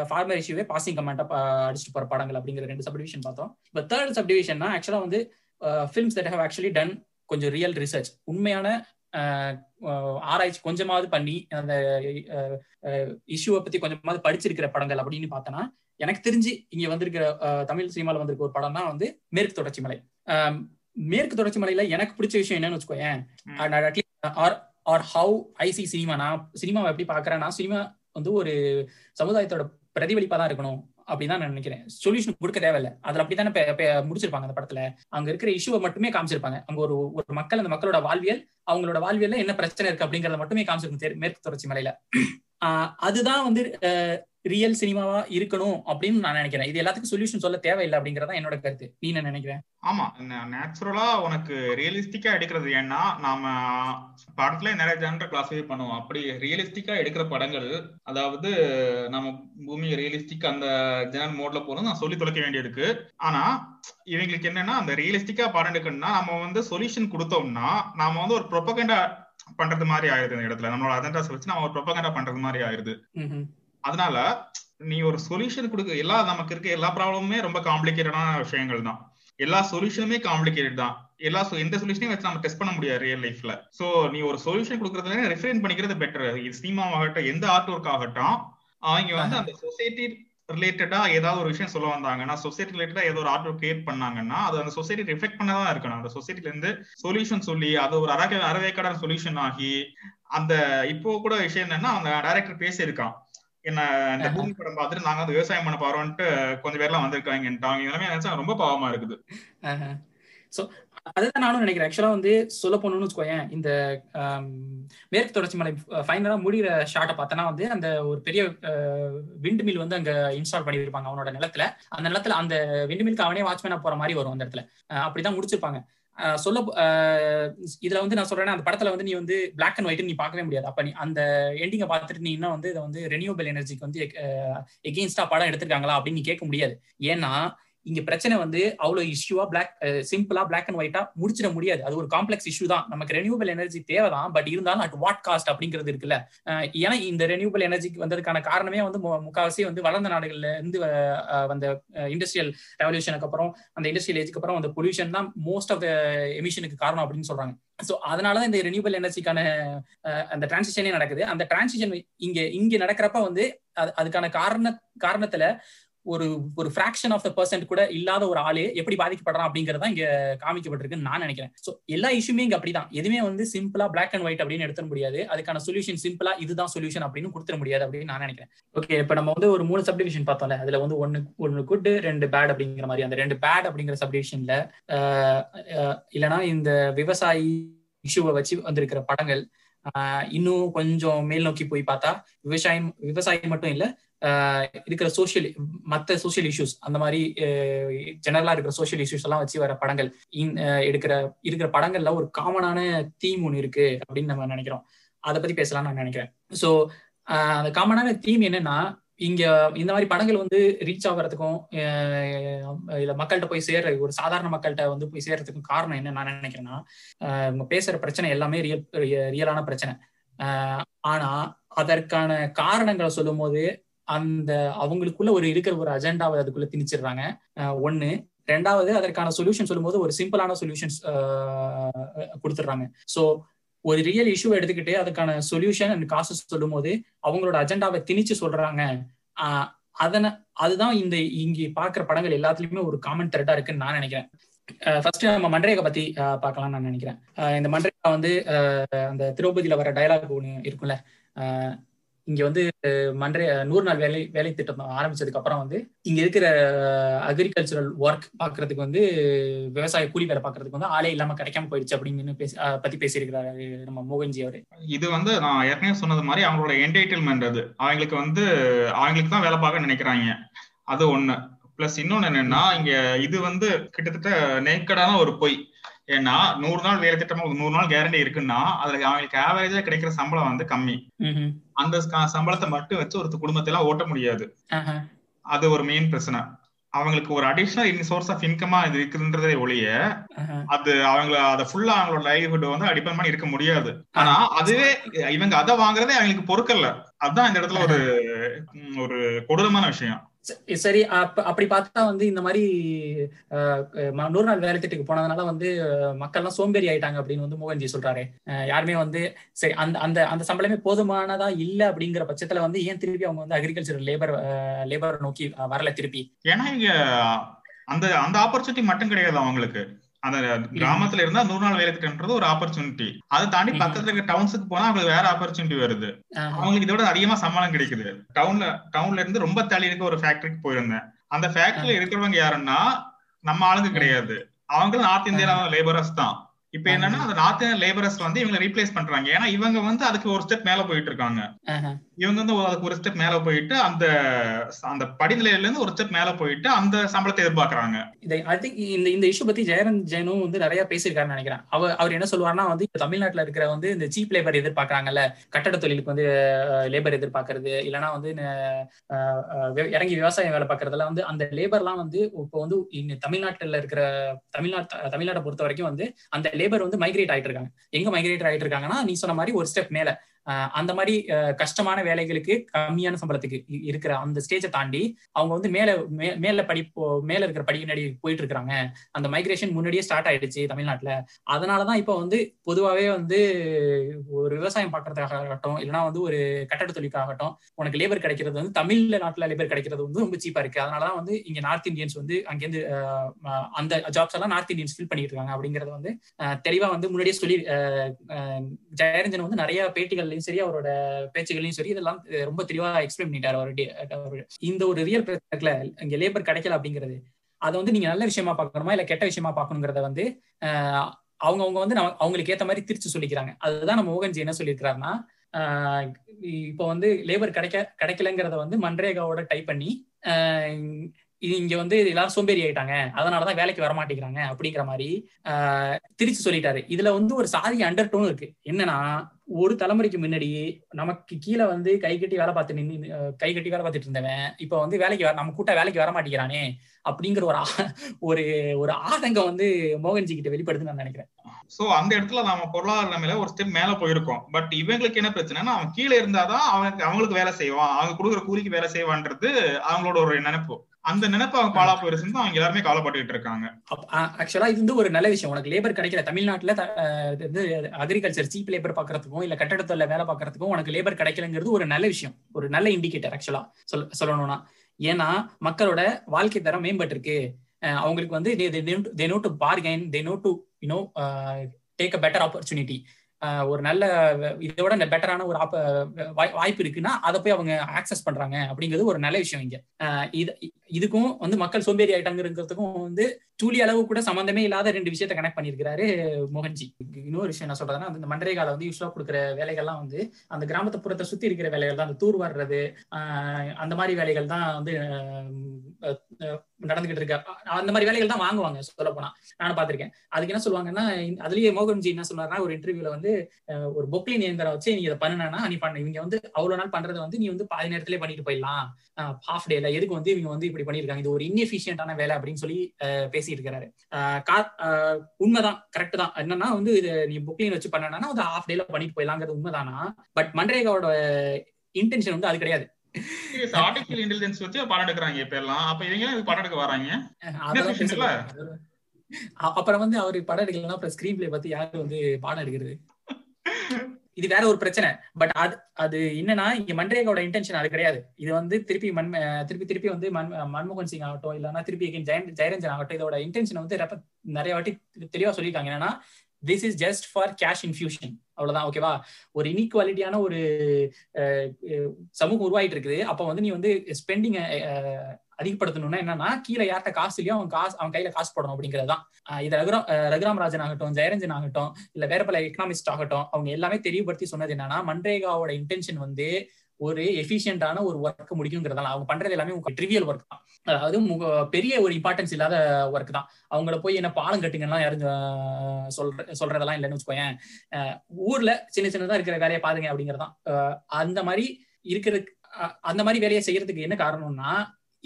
ஃபார்மர் இஷ்யூவே பாசிங் கமெண்டா அடிச்சுட்டு போற படங்கள் அப்படிங்கிற ரெண்டு சப்டிவிஷன் பார்த்தோம். இப்போ தேர்ட் சப்டிவிஷன்னா ஆக்சுவலா வந்து films that have actually done கொஞ்சம் ரியல் ரிசர்ச் உண்மையான ஆராய்ச்சி கொஞ்சமாவது பண்ணி அந்த இஷ்யூவை பத்தி கொஞ்சமாவது படிச்சிருக்கிற படங்கள் அப்படின்னு பார்த்தோன்னா எனக்கு தெரிஞ்சு இங்க வந்திருக்கிற தமிழ் சினிமால வந்திருக்க ஒரு படம் தான் வந்து மேற்கு தொடர்ச்சி மலை. மேற்கு தொடர்ச்சி மலையில எனக்கு பிடிச்ச விஷயம் என்னன்னு வச்சுக்கோயேன். Or or how I see cinema நான் சினிமாவை எப்படி பாக்குறேன்னா சினிமா வந்து ஒரு சமுதாயத்தோட பிரதிபலிப்பா தான் இருக்கணும். அப்படின்னு நான் நினைக்கிறேன். சொல்யூஷன் கொடுக்க தேவையில்ல. அதுல அப்படித்தானே முடிச்சிருப்பாங்க அந்த படத்துல. அங்க இருக்கிற இஷ்யூவை மட்டுமே காமிச்சிருப்பாங்க. அங்க ஒரு ஒரு மக்கள் அந்த மக்களோட வாழ்வியல் அவங்களோட வாழ்வியல்ல என்ன பிரச்சனை இருக்கு அப்படிங்கறத மட்டுமே காமிச்சிருக்கும் மேற்கு தொடர்ச்சி மலையில. [CLEARS THROAT] அதுதான் வந்து ரியல் சினிமாவா இருக்கணும் அப்படின்னு நான் நினைக்கிறேன். இது எல்லாத்துக்கும் சொல்யூஷன் சொல்ல தேவையில்லை அப்படிங்கறதா என்னோட கருத்து. நீ என்ன நினைக்கிறேன்? ஆமா நேச்சுரலா உனக்கு ரியலிஸ்டிக்கா எடுக்கிறது. ஏன்னா நாம படத்துல நிறைய ஜென்டர் கிளாஸிஃபை பண்ணுவோம். அப்படி ரியலிஸ்டிக்கா எடுக்கிற படங்கள் அதாவது நம்ம பூமி ரியலிஸ்டிக் அந்த ஜெனரல் மோட்ல போறது நான் சொல்லி தொலைக்க வேண்டியிருக்கு ஆனா இவங்களுக்கு என்னன்னா அந்த ரியலிஸ்டிக்கா படம் எடுக்கணும்னா நம்ம வந்து சொல்யூஷன் கொடுத்தோம்னா நாம வந்து ஒரு ப்ரொபகண்டா பண்றது மாதிரி ஆயிருது இந்த இடத்துல. நம்மளோட அஜெண்டாஸ் வச்சு நம்ம ஒரு ப்ரொபகண்டா பண்றது மாதிரி ஆயிருது அதனால நீ ஒரு சொல்யூஷன் கொடுக்க எல்லா நமக்கு இருக்க எல்லா ப்ராப்ளமுமே ரொம்ப காம்ப்ளிகேட்டடான விஷயங்கள் தான். எல்லா சொல்யூஷனுமே காம்ப்ளிகேட்டட் தான். எல்லா எந்த சொல்யூஷனையும் வச்சு நம்ம டெஸ்ட் பண்ண முடியாது ரியல் லைஃப்ல சோ நீ ஒரு சொல்யூஷன் கொடுக்கறதுல ரெஃபரன் பண்ணிக்கிறது பெட்டர் சினிமா ஆகட்டும் எந்த ஆர்ட் ஒர்க் ஆகட்டும் அவங்க வந்து அந்த சொசைட்டி ரிலேட்டடா ஏதாவது ஒரு விஷயம் சொல்ல வந்தாங்கன்னா சொசைட்டி ரிலேட்டடா ஏதோ ஒரு ஆர்ட் ஒர்க் கிரியேட் பண்ணாங்கன்னா அது அந்த சொசைட்டி ரிஃப்ளெக்ட் பண்ணதான் இருக்கணும். அந்த சொசைட்டில இருந்து சொல்யூஷன் சொல்லி அது ஒரு அரை அரவேக்கடான சொல்யூஷன் ஆகி அந்த இப்போ கூட விஷயம் என்னன்னா அந்த டைரக்டர் பேசியிருக்கான். என்ன இந்த பூமி படம் பார்த்துட்டு நாங்க வந்து விவசாயம் பண்ண போறோம்ட்டு கொஞ்சம் பேர்லாம் வந்திருக்காங்க அவங்க எல்லாமே நினைச்சா ரொம்ப பாவமா இருக்குது. சோ அதுதான் நானும் நினைக்கிறேன். ஆக்சுவலா வந்து சொல்ல போகணும்னு வச்சுக்கோயேன் இந்த மேற்கு தொடர்ச்சி மலை ஃபைனலா முடிகிற ஷார்ட்டை பார்த்தனா வந்து அந்த ஒரு பெரிய விண்டு மில் வந்து அங்க இன்ஸ்டால் பண்ணியிருப்பாங்க அவனோட நிலத்துல. அந்த நிலத்துல அந்த விண்டு மில்க்கு அவனே வாட்ச்மேனா போற மாதிரி வரும் அந்த இடத்துல. அப்படிதான் முடிச்சிருப்பாங்க. சொல்ல இதுல வந்து நான் சொல்றேன்னா அந்த படத்துல வந்து நீ வந்து பிளாக் அண்ட் ஒயிட் நீ பார்க்கவே முடியாது. அப்ப நீ அந்த எண்டிங்கை பார்த்துட்டு நீ இன்னும் வந்து இதை வந்து ரெனியூபிள் எனர்ஜிக்கு வந்து எகெயின்ஸ்டா படம் எடுத்திருக்காங்களா அப்படின்னு நீ கேட்க முடியாது. ஏன்னா இங்க பிரச்சனை வந்து அவ்வளவு இஷ்யூவா பிளாக் சிம்பிளா பிளாக் அண்ட் ஒயிட்டா முடிச்சிட முடியாது. அது ஒரு காம்ப்ளெக்ஸ் இஷ்யூ தான். நமக்கு ரெனியூபிள் எனர்ஜி தேவைதான் பட் இருந்தாலும் அட் வாட் காஸ்ட் அப்படிங்கிறது இருக்குல்ல. ஏன்னா இந்த ரெனியூபிள் எனர்ஜிக்கு வந்ததுக்கான காரணமே வந்து முக்காவாசி வந்து வளர்ந்த நாடுகள்ல இருந்து வந்த இண்டஸ்ட்ரியல் ரெவல்யூஷனுக்கு அப்புறம் அந்த இண்டஸ்ட்ரியல் ஏஜ்க்கு அப்புறம் அந்த பொல்யூஷன் தான் மோஸ்ட் ஆஃப் த எமிஷனுக்கு காரணம் அப்படின்னு சொல்றாங்க. ஸோ அதனாலதான் இந்த ரெனியூபிள் எனர்ஜிக்கான அந்த டிரான்சிஷனே நடக்குது. அந்த டிரான்சிஷன் இங்க இங்க நடக்கிறப்ப வந்து அதுக்கான காரண காரணத்துல ஒரு ஒரு ஃபிராக்ஷன் ஆஃப் த பர்சன்ட் கூட இல்லாத ஒரு ஆளு எப்படி பாதிக்கப்படுறான் அப்படிங்கறத இங்க காமிக்கப்பட்டிருக்குன்னு நான் நினைக்கிறேன். சோ எல்லா இஷ்யூமே இங்க அப்படிதான். எதுவுமே வந்து சிம்பிளா பிளாக் அண்ட் ஒயிட் அப்படின்னு எடுத்துட முடியாது. அதுக்கான சொல்யூஷன் சிம்பிளா இதுதான் சொல்யூஷன் அப்படின்னு கொடுத்துட முடியாது அப்படின்னு நான் நினைக்கிறேன். ஓகே இப்ப நம்ம வந்து ஒரு மூணு சப்டிவிஷன் பார்த்தோம்ல. அதுல வந்து ஒன்னு ஒன்னு குட் ரெண்டு பேட் அப்படிங்கிற மாதிரி. அந்த ரெண்டு பேட் அப்படிங்கிற சப்டிவிஷன்ல இல்லைன்னா இந்த விவசாயி இஷ்யூவை வச்சு வந்திருக்கிற படங்கள் இன்னும் கொஞ்சம் மேல் நோக்கி போய் பார்த்தா விவசாயம் விவசாயி மட்டும் இல்ல இருக்கிற சோசியல் மற்ற சோசியல் இஷ்யூஸ் அந்த மாதிரி ஜெனரலா இருக்கிற சோசியல் இஷ்யூஸ் எல்லாம் வச்சு வர படங்கள் எடுக்கிற இருக்கிற படங்கள்ல ஒரு காமனான தீம் ஒன்று இருக்கு அப்படின்னு நம்ம நினைக்கிறோம். அதை பத்தி பேசலாம்னு நான் நினைக்கிறேன். ஸோ அந்த காமனான தீம் என்னன்னா இங்க இந்த மாதிரி படங்கள் வந்து ரீச் ஆகிறதுக்கும் இல்ல மக்கள்கிட்ட போய் சேர்ற ஒரு சாதாரண மக்கள்கிட்ட வந்து போய் சேர்றதுக்கும் காரணம் என்ன நான் நினைக்கிறேன்னா இவங்க பேசுற பிரச்சனை எல்லாமே ரியல் ரியலான பிரச்சனை. ஆனா அதற்கான காரணங்களை சொல்லும் போது அந்த அவங்களுக்குள்ள ஒரு இருக்கிற ஒரு அஜெண்டாவை அதுக்குள்ள திணிச்சிடுறாங்க. ஒன்னு ரெண்டாவது அதற்கான சொல்யூஷன் சொல்லும் போது ஒரு சிம்பிளான சொல்யூஷன்ஸ் கொடுத்துடுறாங்க. ஸோ ஒரு ரியல் இஷ்யூ எடுத்துக்கிட்டு அதுக்கான சொல்யூஷன் அண்ட் காசஸ் சொல்லும் போது அவங்களோட அஜெண்டாவை திணிச்சு சொல்றாங்க. அதனை அதுதான் இந்த இங்கே பாக்குற படங்கள் எல்லாத்துலயுமே ஒரு காமன் த்ரெட்டா இருக்குன்னு நான் நினைக்கிறேன். ஃபர்ஸ்ட் நம்ம மன்ரேகா பத்தி பார்க்கலாம் நான் நினைக்கிறேன். இந்த மண்டரேகா வந்து அந்த திரௌபதியில வர டயலாக் ஒன்று இருக்கும்ல. இங்க வந்து மன்றைய நூறு நாள் வேலை வேலை திட்டம் ஆரம்பிச்சதுக்கு அப்புறம் வந்து இங்க இருக்கிற அக்ரிகல்ச்சரல் ஒர்க் பாக்குறதுக்கு வந்து விவசாய கூலி வேலை பாக்குறதுக்கு வந்து ஆளே இல்லாம கிடைக்காம போயிடுச்சு அப்படின்னு பேசி பத்தி பேசியிருக்கிறாரு நம்ம மோகன்ஜி அவரு. இது வந்து நான் ஏற்கனவே சொன்னது மாதிரி அவங்களோட என்டர்டைன்மெண்ட் அது. அவங்களுக்கு வந்து அவங்களுக்கு தான் வேலை பார்க்க நினைக்கிறாங்க. அது ஒண்ணு. பிளஸ் இன்னொன்னு என்னன்னா இங்க இது வந்து கிட்டத்தட்ட நேக்கடான ஒரு பொய். ஏன்னா நூறு நாள் வேலை திட்டமா நூறு நாள் கேரண்டி இருக்குன்னா அதுல அவங்களுக்கு ஆவரேஜா கிடைக்கிற சம்பளம் வந்து கம்மி. அந்த சம்பளத்தை மட்டும் வச்சு ஒரு குடும்பத்தை எல்லாம் ஓட்ட முடியாது. அது ஒரு மெயின் பிரச்சனை. அவங்களுக்கு ஒரு அடிஷனல் சோர்ஸ் ஆஃப் இன்கமா இது இருக்குன்றதே ஒழிய அது அவங்கள அத ஃபுல்லா அவங்களோட லைவ்ஹுட் வந்து டிபெண்ட் பண்ணி இருக்க முடியாது. ஆனா அதுவே இவங்க அதை வாங்குறதே அவங்களுக்கு பொறுக்கல்ல. அதுதான் இந்த இடத்துல ஒரு ஒரு கொடூரமான விஷயம். சரி அப்ப அப்படி பார்த்தா வந்து இந்த மாதிரி நூறு நாள் வேலை திட்டத்துக்கு போனதுனால வந்து மக்கள்லாம் சோம்பேறி ஆயிட்டாங்க அப்படின்னு வந்து மோகன்ஜி சொல்றாரு. யாருமே வந்து சரி அந்த அந்த அந்த சம்பளமே போதுமானதா இல்ல அப்படிங்கிற பட்சத்துல வந்து ஏன் திருப்பி அவங்க வந்து அக்ரிகல்ச்சர் லேபர் லேபர் நோக்கி வரல திருப்பி? ஏன்னா இங்க அந்த அந்த ஆப்பர்ச்சுனிட்டி மட்டும் கிடையாது அவங்களுக்கு. அந்த கிராமத்துல இருந்தா நூறு நாள் வேலை திட்டம்ன்றது ஒரு ஆப்பர்ச்சுனிட்டி அதை தாண்டி பக்கத்துல இருக்க டவுன்ஸுக்கு போனா அவங்களுக்கு வேற ஆப்பர்ச்சுனிட்டி வருது. அவங்களுக்கு இதோட அதிகமா சம்பளம் கிடைக்குது. டவுன்ல டவுன்ல இருந்து ரொம்ப தள்ளி இருக்க ஒரு ஃபேக்டரிக்கு போயிருந்தேன். அந்த ஃபேக்டரியில இருக்கிறவங்க யாருன்னா நம்ம ஆளுங்க கிடையாது. அவங்களும் நார்த் இந்தியால லேபரர்ஸ் தான். இப்ப என்னன்னா அந்த நார்த் இந்தியன் லேபரர்ஸ் வந்து இவங்க ரீப்ளேஸ் பண்றாங்க. ஏன்னா இவங்க வந்து அதுக்கு ஒரு ஸ்டெப் மேல போயிட்டு இருக்காங்க இவங்க வந்து அதுக்கு ஒரு ஸ்டெப் மேல போயிட்டு அந்த அந்த படிநிலையில இருந்து ஒரு ஸ்டெப் மேல போயிட்டு அந்த சம்பளத்தை எதிர்பார்க்கறாங்க. இந்த இந்த இஷ்யூ பத்தி ஜெயரன் ஜெயனும் வந்து நிறைய பேசியிருக்காருன்னு நினைக்கிறேன். அவர் அவர் என்ன சொல்லுவாருன்னா வந்து தமிழ்நாட்டுல இருக்கிற வந்து இந்த சீப் லேபர் எதிர்பார்க்கறாங்கல்ல கட்டட தொழிலுக்கு வந்து லேபர் எதிர்பார்க்கறது இல்லைன்னா வந்து இறங்கி விவசாயம் வேலை பார்க்கறதுல வந்து அந்த லேபர்லாம் வந்து இப்போ வந்து தமிழ்நாட்டுல இருக்கிற தமிழ்நாட்டு தமிழ்நாட்டை பொறுத்த வரைக்கும் வந்து அந்த லேபர் வந்து மைக்ரேட் ஆயிட்டு இருக்காங்க. எங்க மைக்ரேட் ஆயிட்டு இருக்காங்கன்னா நீ சொன்ன மாதிரி ஒரு ஸ்டெப் மேல. அந்த மாதிரி கஷ்டமான வேலைகளுக்கு கம்மியான சம்பளத்துக்கு இருக்கிற அந்த ஸ்டேஜை தாண்டி அவங்க வந்து மேல மேல படிப்பு மேல இருக்கிற படிப்பினடி போயிட்டு இருக்காங்க அந்த மைக்ரேஷன் முன்னாடியே ஸ்டார்ட் ஆயிடுச்சு தமிழ்நாட்டுல. அதனாலதான் இப்போ வந்து பொதுவாகவே வந்து ஒரு விவசாயம் பார்க்கறதுக்காகட்டும் இல்லைன்னா வந்து ஒரு கட்டட தொழிலுக்காகட்டும் உனக்கு லேபர் கிடைக்கிறது வந்து தமிழ்ல நாட்டுல லேபர் கிடைக்கிறது வந்து ரொம்ப சீப்பா இருக்கு. அதனாலதான் வந்து இங்க நார்த் இந்தியன்ஸ் வந்து அங்கேருந்து அந்த ஜாப்ஸ் எல்லாம் நார்த் இந்தியன்ஸ் ஃபில் பண்ணிட்டு இருக்காங்க அப்படிங்கறது வந்து தெளிவா வந்து முன்னாடியே சொல்லி ஜெயரஞ்சன் வந்து நிறைய பேட்டிகள் பேட்டிகள்லயும் சரி அவரோட பேச்சுகளையும் சரி இதெல்லாம் ரொம்ப தெளிவா எக்ஸ்பிளைன் பண்ணிட்டாரு அவருடைய இந்த ஒரு ரியல் பிரச்சனை இங்க லேபர் கிடைக்கல அப்படிங்கிறது அதை வந்து நீங்க நல்ல விஷயமா பார்க்கணுமா இல்ல கெட்ட விஷயமா பார்க்கணுங்கிறத வந்து அவங்க அவங்க வந்து அவங்களுக்கு ஏத்த மாதிரி திருச்சி சொல்லிக்கிறாங்க. அதுதான் நம்ம மோகன்ஜி என்ன சொல்லியிருக்கிறாருன்னா இப்போ வந்து லேபர் கிடைக்க கிடைக்கலங்கிறத வந்து மன்ரேகாவோட டைப் பண்ணி இது இங்க வந்து எல்லாரும் சோம்பேறி ஆயிட்டாங்க. அதனாலதான் வேலைக்கு வர மாட்டேங்கிறாங்க அப்படிங்கிற மாதிரி திருச்சி சொல்லிட்டாரு. இதுல வந்து ஒரு சாதி அண்டர் டோன் இருக்கு. என்னன்னா ஒரு தலைமுறைக்கு முன்னாடி நமக்கு கீழே வந்து கை கட்டி வேலை பார்த்து நின்று கை கட்டி வேலை பார்த்துட்டு இருந்தவன் இப்ப வந்து வேலைக்கு வர நம்ம கூட்ட வேலைக்கு வர மாட்டேங்கிறானே அப்படிங்கிற ஒரு ஒரு ஒரு ஆதங்கம் வந்து மோகன்ஜி கிட்ட வெளிப்படுதுன்னு நான் நினைக்கிறேன். சோ அந்த இடத்துல நாம பொருளாதார நிலையில ஒரு ஸ்டெப் மேல போயிருக்கோம். பட் இவங்களுக்கு என்ன பிரச்சனைனா அவன் கீழே இருந்தாதான் அவனுக்கு அவங்களுக்கு வேலை செய்வான். அவங்க கொடுக்குற கூலிக்கு வேலை செய்வான்றது அவங்களோட ஒரு நினைப்பு. அந்த நினைப்பு அவங்க பாலா போயிருச்சுன்னு அவங்க எல்லாருமே கவலைப்பட்டு இருக்காங்க. ஆக்சுவலா இது வந்து ஒரு நல்ல விஷயம். உனக்கு லேபர் கிடைக்கல. தமிழ்நாட்டுல இது அக்ரிகல்ச்சர் சீப் லேபர் பாக்குறதுக்கும் இல்ல கட்டடத்துல வேலை பாக்குறதுக்கும் உனக்கு லேபர் கிடைக்கலங்கிறது ஒரு நல்ல விஷயம். ஒரு நல்ல இண்டிகேட்டர் ஆக்சுவலா சொல் சொல்லணும்னா. ஏன்னா மக்களோட வாழ்க்கை தரம் மேம்பட்டு இருக்கு அவங்களுக்கு வந்து they know to bargain they know to you know take a better opportunity ஒரு நல்ல இதோட பெட்டரான ஒரு வாய்ப்பு இருக்குன்னா அதை போய் அவங்க ஆக்சஸ் பண்றாங்க அப்படிங்கிறது ஒரு நல்ல விஷயம் இங்க. இது இதுக்கும் வந்து மக்கள் சோம்பேறி ஆயிட்டாங்கிறதுக்கும் வந்து டூலி அளவு கூட சம்பந்தமே இல்லாத ரெண்டு விஷயத்த கனெக்ட் பண்ணிருக்கிறாரு மோகன்ஜி. இன்னொரு விஷயம் என்ன சொல்றதுன்னா அந்த மண்டரேகால வந்து யூஸ்வலா கொடுக்குற வேலைகள்லாம் வந்து அந்த கிராமத்து புறத்தை சுத்தி இருக்கிற வேலைகள் தான் அந்த தூர் வர்றது அந்த மாதிரி வேலைகள் தான் வந்து நடந்துகிட்டு இருக்க. அந்த மாதிரி வேலைகள் தான் வாங்குவாங்க சொல்ல போனா. நானும் பாத்திருக்கேன் அதுக்கு என்ன சொல்லுவாங்கன்னா அதுலயே மோகன்ஜி என்ன சொல்றாருன்னா ஒரு இன்டர்வியூல வந்து ஒரு பொக்லின் இயந்திரம் வச்சு நீ இதை பண்ணுனா நீ பண்ண. இவங்க வந்து அவ்வளவு நாள் பண்றதை வந்து நீ வந்து பாதி நேரத்திலே பண்ணிட்டு போயிடலாம். ஹாஃப் டேல எதுக்கு வந்து இவங்க வந்து இப்படி பண்ணிருக்காங்க இது ஒரு இன்எஃபிஷியன்டான வேலை அப்படின்னு சொல்லி பேசி இருக்கிறாரு உண்மைதான் கரெக்ட் தான். என்னன்னா வந்து இது நீ புக்லின் வச்சு பண்ணனா அது ஹாஃப் டேல பண்ணிட்டு போயிடலாங்கிறது உண்மைதானா? பட் மன்ரேகாவோட இன்டென்ஷன் வந்து அது கிடையாது. ஆர்டிபிஷியல் இன்டெலிஜென்ஸ் வச்சு படம் எடுக்கிறாங்க இப்ப எல்லாம். அப்ப இவங்க படம் எடுக்க வராங்க? அப்புறம் வந்து அவரு படம் எடுக்கலன்னா அப்புறம் ஸ்கிரீன் பிளே பத்தி யாரு வந்து பாடம் எடுக்கிறது? இது வேற ஒரு பிரச்சனை. பட் அது அது என்னன்னா இங்க மன்ரேகாவோட இன்டென்ஷன் அது கிடையாது. இது வந்து திருப்பி மண் திருப்பி திருப்பி வந்து மன் மன்மோகன் சிங் ஆகட்டும் இல்லைன்னா திருப்பி ஜெயன் ஜெயரஞ்சன் ஆகட்டும் இதோட இன்டென்ஷன் வந்து நிறைய வாட்டி தெளிவா சொல்லியிருக்காங்க. என்னன்னா this is just for cash infusion அவ்வளவுதான் ஓகேவா ஒரு இன்இக்வாலிட்டியான ஒரு சமூகம் உருவாயிட்டு இருக்குது. அப்ப வந்து நீ வந்து ஸ்பெண்டிங் அதிகப்படுத்தணும்னா என்னன்னா கீழே யார்கிட்ட காசு இல்லையோ அவன் காசு அவன் கையில காசு போடணும் அப்படிங்கறதுதான். இது ரகுராம் ரகுராம் ராஜன் ஆகட்டும் ஜெயரஞ்சன் ஆகட்டும் இல்ல வேற பல எக்கனாமிஸ்ட் ஆகட்டும் அவங்க எல்லாமே தெரியப்படுத்தி சொன்னது என்னன்னா மன்ரேகாவோட இன்டென்ஷன் வந்து ஒரு எஃபிஷியன்டான ஒரு ஒர்க் முடிக்குங்கிறதால அவங்க பண்றது எல்லாமே ட்ரிவியல் ஒர்க் தான். அதாவது பெரிய ஒரு இம்பார்ட்டன்ஸ் இல்லாத ஒர்க் தான். அவங்கள போய் என்ன பாலம் கட்டுங்கலாம் யாரும் சொல்ற சொல்றதெல்லாம் இல்லைன்னு வச்சுக்கோயேன். ஊர்ல சின்ன சின்னதா இருக்கிற வேலையை பாருங்க அப்படிங்கறதான் அந்த மாதிரி இருக்கிறதுக்கு அந்த மாதிரி வேலையை செய்யறதுக்கு என்ன காரணம்னா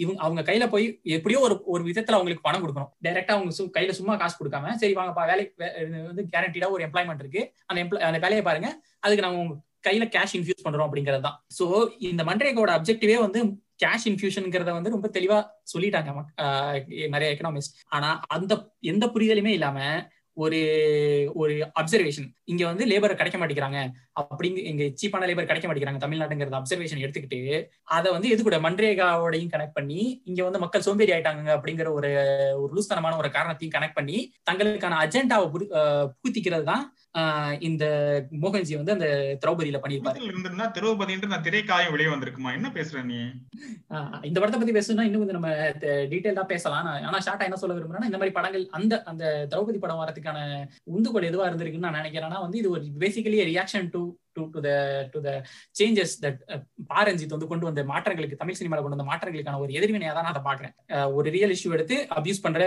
இவங்க அவங்க கையில போய் எப்படியோ ஒரு ஒரு விதத்துல அவங்களுக்கு பணம் கொடுக்கணும். டைரக்டா அவங்க கையில சும்மா காசு கொடுக்காம சரி வாங்கப்பா வேலைக்கு வந்து கேரண்டீடா ஒரு எம்ப்ளாய்மெண்ட் இருக்கு. அந்த எம்ப்ளாய் அந்த வேலையை பாருங்க. அதுக்கு நாங்க உங்க கையில கேஷ் இன்ஃபியூஸ் பண்றோம் அப்படிங்கிறது தான். சோ இந்த மன்ரேகாவோட அப்ஜெக்டிவே வந்து கேஷ் இன்ஃபியூஷன்ங்கிறத வந்து ரொம்ப தெளிவா சொல்லிட்டாங்க நிறைய எக்கனாமிஸ்ட் ஆனா அந்த எந்த புரிதலுமே இல்லாம ஒரு ஒரு அப்சர்வேஷன் இங்க வந்து லேபர் கிடைக்க மாட்டேங்கிறாங்க. அப்படிங்க இங்க சீப்பான லேபர் கிடைக்க மாட்டேங்கிறாங்க. தமிழ்நாட்டுங்கிறத அப்சர்வேஷன் எடுத்துக்கிட்டு அதை வந்து எது கூட மன்ரேகாவோடையும் கனெக்ட் பண்ணி இங்க வந்து மக்கள் சோம்பேறி ஆயிட்டாங்க அப்படிங்கிற ஒரு ஒரு லூஸ்தனமான ஒரு காரணத்தையும் கனெக்ட் பண்ணி தங்களுக்கான அஜெண்டாவை புகுத்திக்கிறது தான் இந்த மோகன்ஜி வந்து அந்த திரௌபதியில பண்ணிருப்பாரு இருந்திருந்தா திரௌபதின்ற நான் திரைக்காயம் வெளியே வந்திருக்குமா? என்ன பேசுற நீ? இந்த படத்தை பத்தி பேசணும்னா இன்னும் கொஞ்சம் நம்ம டீட்டெயிலா பேசலாம். ஆனா ஷார்ட்டா என்ன சொல்ல விரும்புறேன்னா இந்த மாதிரி படங்கள் அந்த அந்த திரௌபதி படம் வரதுக்கான உந்துகோல் எதுவா இருந்திருக்குன்னு நான் நினைக்கிறேன்னா வந்து இது ஒரு basically reaction to to to the to the changes that Paranjith வந்து கொண்டு வந்த மாற்றங்களுக்கு தமிழ் சினிமாவில் கொண்டு வந்த மாற்றங்களுக்கான ஒரு எதிர்வினையாக தான் நான் அதை பாக்குறேன் ஒரு ரியல் இஷ்யூ எடுத்து அபியூஸ் பண்ற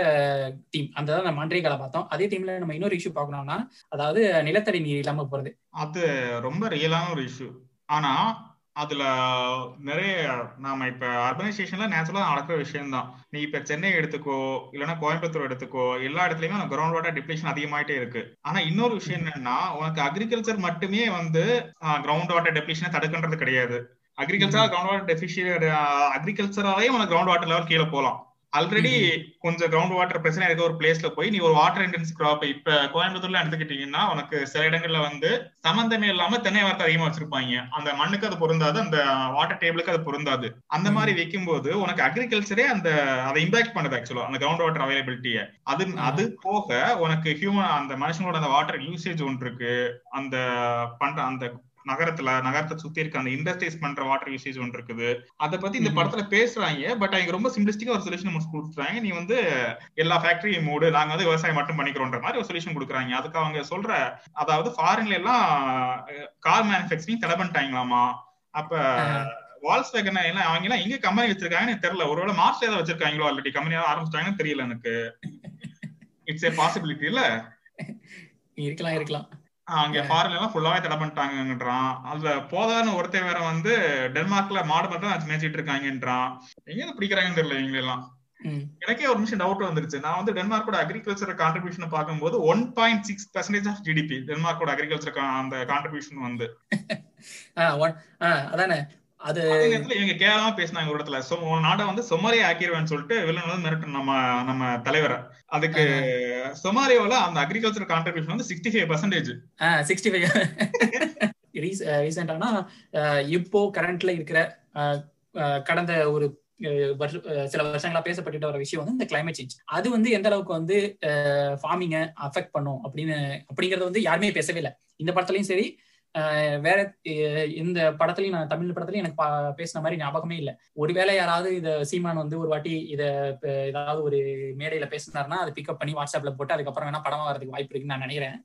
டீம் அந்த தான் நம்ம மன்றேகால பார்த்தோம். அதே டீம்ல நம்ம இன்னொரு இஷ்யூ பார்க்கணும்னா அதாவது நிலத்தடி நீர் இல்லாம போறது. அது ரொம்ப ரியலான ஒரு இஷ்யூ ஆனா அதுல நிறைய நாம இப்ப அர்பனைசேஷன்ல நேச்சுரலா நடக்கிற விஷயம் தான் நீ இப்ப சென்னை எடுத்துக்கோ இல்லைன்னா கோயம்புத்தூர் எடுத்துக்கோ எல்லா இடத்துலயுமே கிரவுண்ட் வாட்டர் டிப்ளேஷன் அதிகமாயிட்டே இருக்கு. ஆனா இன்னொரு விஷயம் என்னன்னா உனக்கு அக்ரிகல்ச்சர் மட்டுமே வந்து கிரவுண்ட் வாட்டர் டெப்ளேஷனை தடுக்கின்றது கிடையாது. அக்ரிகல்ச்சரா கிரவுண்ட் வாட்டர் டெபிஷியன் அக்ரிகல்ச்சராலே உனக்கு கிரவுண்ட் வாட்டர் லெவல் கீழே போகலாம் ஆல்ரெடி கொஞ்சம் கிரவுண்ட் வாட்டர் பிரச்சனை இருக்க ஒரு பிளேஸ்ல போய் நீ ஒரு வாட்டர் இன்டென்ஸ் கிராப் இப்ப கோயம்புத்தூர்ல எடுத்துக்கிட்டீங்கன்னா உனக்கு சில இடங்கள்ல வந்து சம்பந்தமே இல்லாம தென்னை வார்த்தை அதிகமா வச்சிருப்பாங்க. அந்த மண்ணுக்கு அது பொருந்தாது அந்த வாட்டர் டேபிளுக்கு அது பொருந்தாது. அந்த மாதிரி வைக்கும் போது உனக்கு அக்ரிகல்ச்சரே அந்த அதை இம்பாக்ட் பண்ணுது ஆக்சுவலா அந்த கிரவுண்ட் வாட்டர் அவைலபிலிட்டிய அது அது போக உனக்கு ஹியூமன் அந்த மனுஷங்களோட அந்த வாட்டர் யூசேஜ் ஒன்று இருக்கு. அந்த பண்ற அந்த நகரத்துல நகரத்தை சுத்தி இருக்க அந்த இண்டஸ்ட்ரீஸ் பண்ற வாட்டர் யூசேஜ் ஒன்று இருக்குது. அதை பத்தி இந்த படத்துல பேசுறாங்க. பட் அவங்க ரொம்ப சிம்பிளிஸ்டிக்கா ஒரு சொல்யூஷன் கொடுத்துறாங்க நீ வந்து எல்லா ஃபேக்டரியும் மூடு. நாங்க வந்து விவசாயம் மட்டும் பண்ணிக்கிறோன்ற மாதிரி ஒரு சொல்யூஷன் கொடுக்குறாங்க. அதுக்கு அவங்க சொல்ற அதாவது ஃபாரின்ல எல்லாம் கார் மேனுஃபேக்சரிங் தடை பண்ணிட்டாங்களாமா? அப்ப வால்ஸ் வேகன் எல்லாம் அவங்க எல்லாம் எங்க கம்பெனி வச்சிருக்காங்கன்னு தெரியல. ஒருவேளை மார்ச் ஏதாவது வச்சிருக்காங்களோ ஆல்ரெடி கம்பெனி ஆரம்பிச்சிட்டாங்கன்னு தெரியல எனக்கு. இட்ஸ் ஏ பாசிபிலிட்டி இல்ல? இருக்கலாம் இருக்கலாம். அங்க ஃபாரின்ல எல்லாம் ஃபுல்லாவே தடை பண்ணிட்டாங்கன்றான். அதுல போதான்னு ஒருத்தன் வேற வந்து டென்மார்க்ல மாடு மட்டும் மேய்ச்சிட்டு இருக்காங்கன்றான். எங்க பிடிக்கிறாங்கன்னு தெரியல இவங்க எல்லாம். எனக்கே ஒரு நிமிஷம் டவுட் வந்துருச்சு. நான் வந்து டென்மார்க்கோட அக்ரிகல்ச்சர் கான்ட்ரிபியூஷன் பார்க்கும்போது one point six percentage of GDP டென்மார்க்கோட agriculture அந்த கான்ட்ரிபியூஷன் வந்து. [LAUGHS] அதானே. அது இவங்க கேவலமா பேசினாங்க ஒரு இடத்துல. நாடை வந்து சொமாரியா ஆக்கிடுவேன்னு சொல்லிட்டு வில்லன் வந்து மிரட்டு நம்ம நம்ம தலைவரை. அதுக்கு சொமாரியாவில அந்த அக்ரிகல்ச்சர் கான்ட்ரிபியூஷன் வந்து sixty five percentage sixty five ரீசெண்டானா இப்போ கரண்ட்ல இருக்கிற கடந்த ஒரு சில வருஷங்களா பேசப்பட்டு வர விஷயம் வந்து இந்த கிளைமேட் சேஞ்ச் அது வந்து எந்த அளவுக்கு வந்து ஃபார்மிங்க அஃபெக்ட் பண்ணும் அப்படின்னு அப்படிங்கறத வந்து யாருமே பேசவே இல்லை. இந்த படத்துலயும் சரி வேற இந்த படத்துலயும் நான் தமிழ் படத்துலயும் எனக்கு பேசின மாதிரி ஞாபகமே இல்லை. ஒருவேளை யாராவது இத சீமான் வந்து ஒரு வாட்டி இத ஏதாவது ஒரு மேடையில பேசினார்னா அதை பிக்கப் பண்ணி வாட்ஸ்அப்ல போட்டு அதுக்கப்புறம் வேணா படமா வரதுக்கு வாய்ப்பு இருக்குன்னு நான் நினைக்கிறேன்.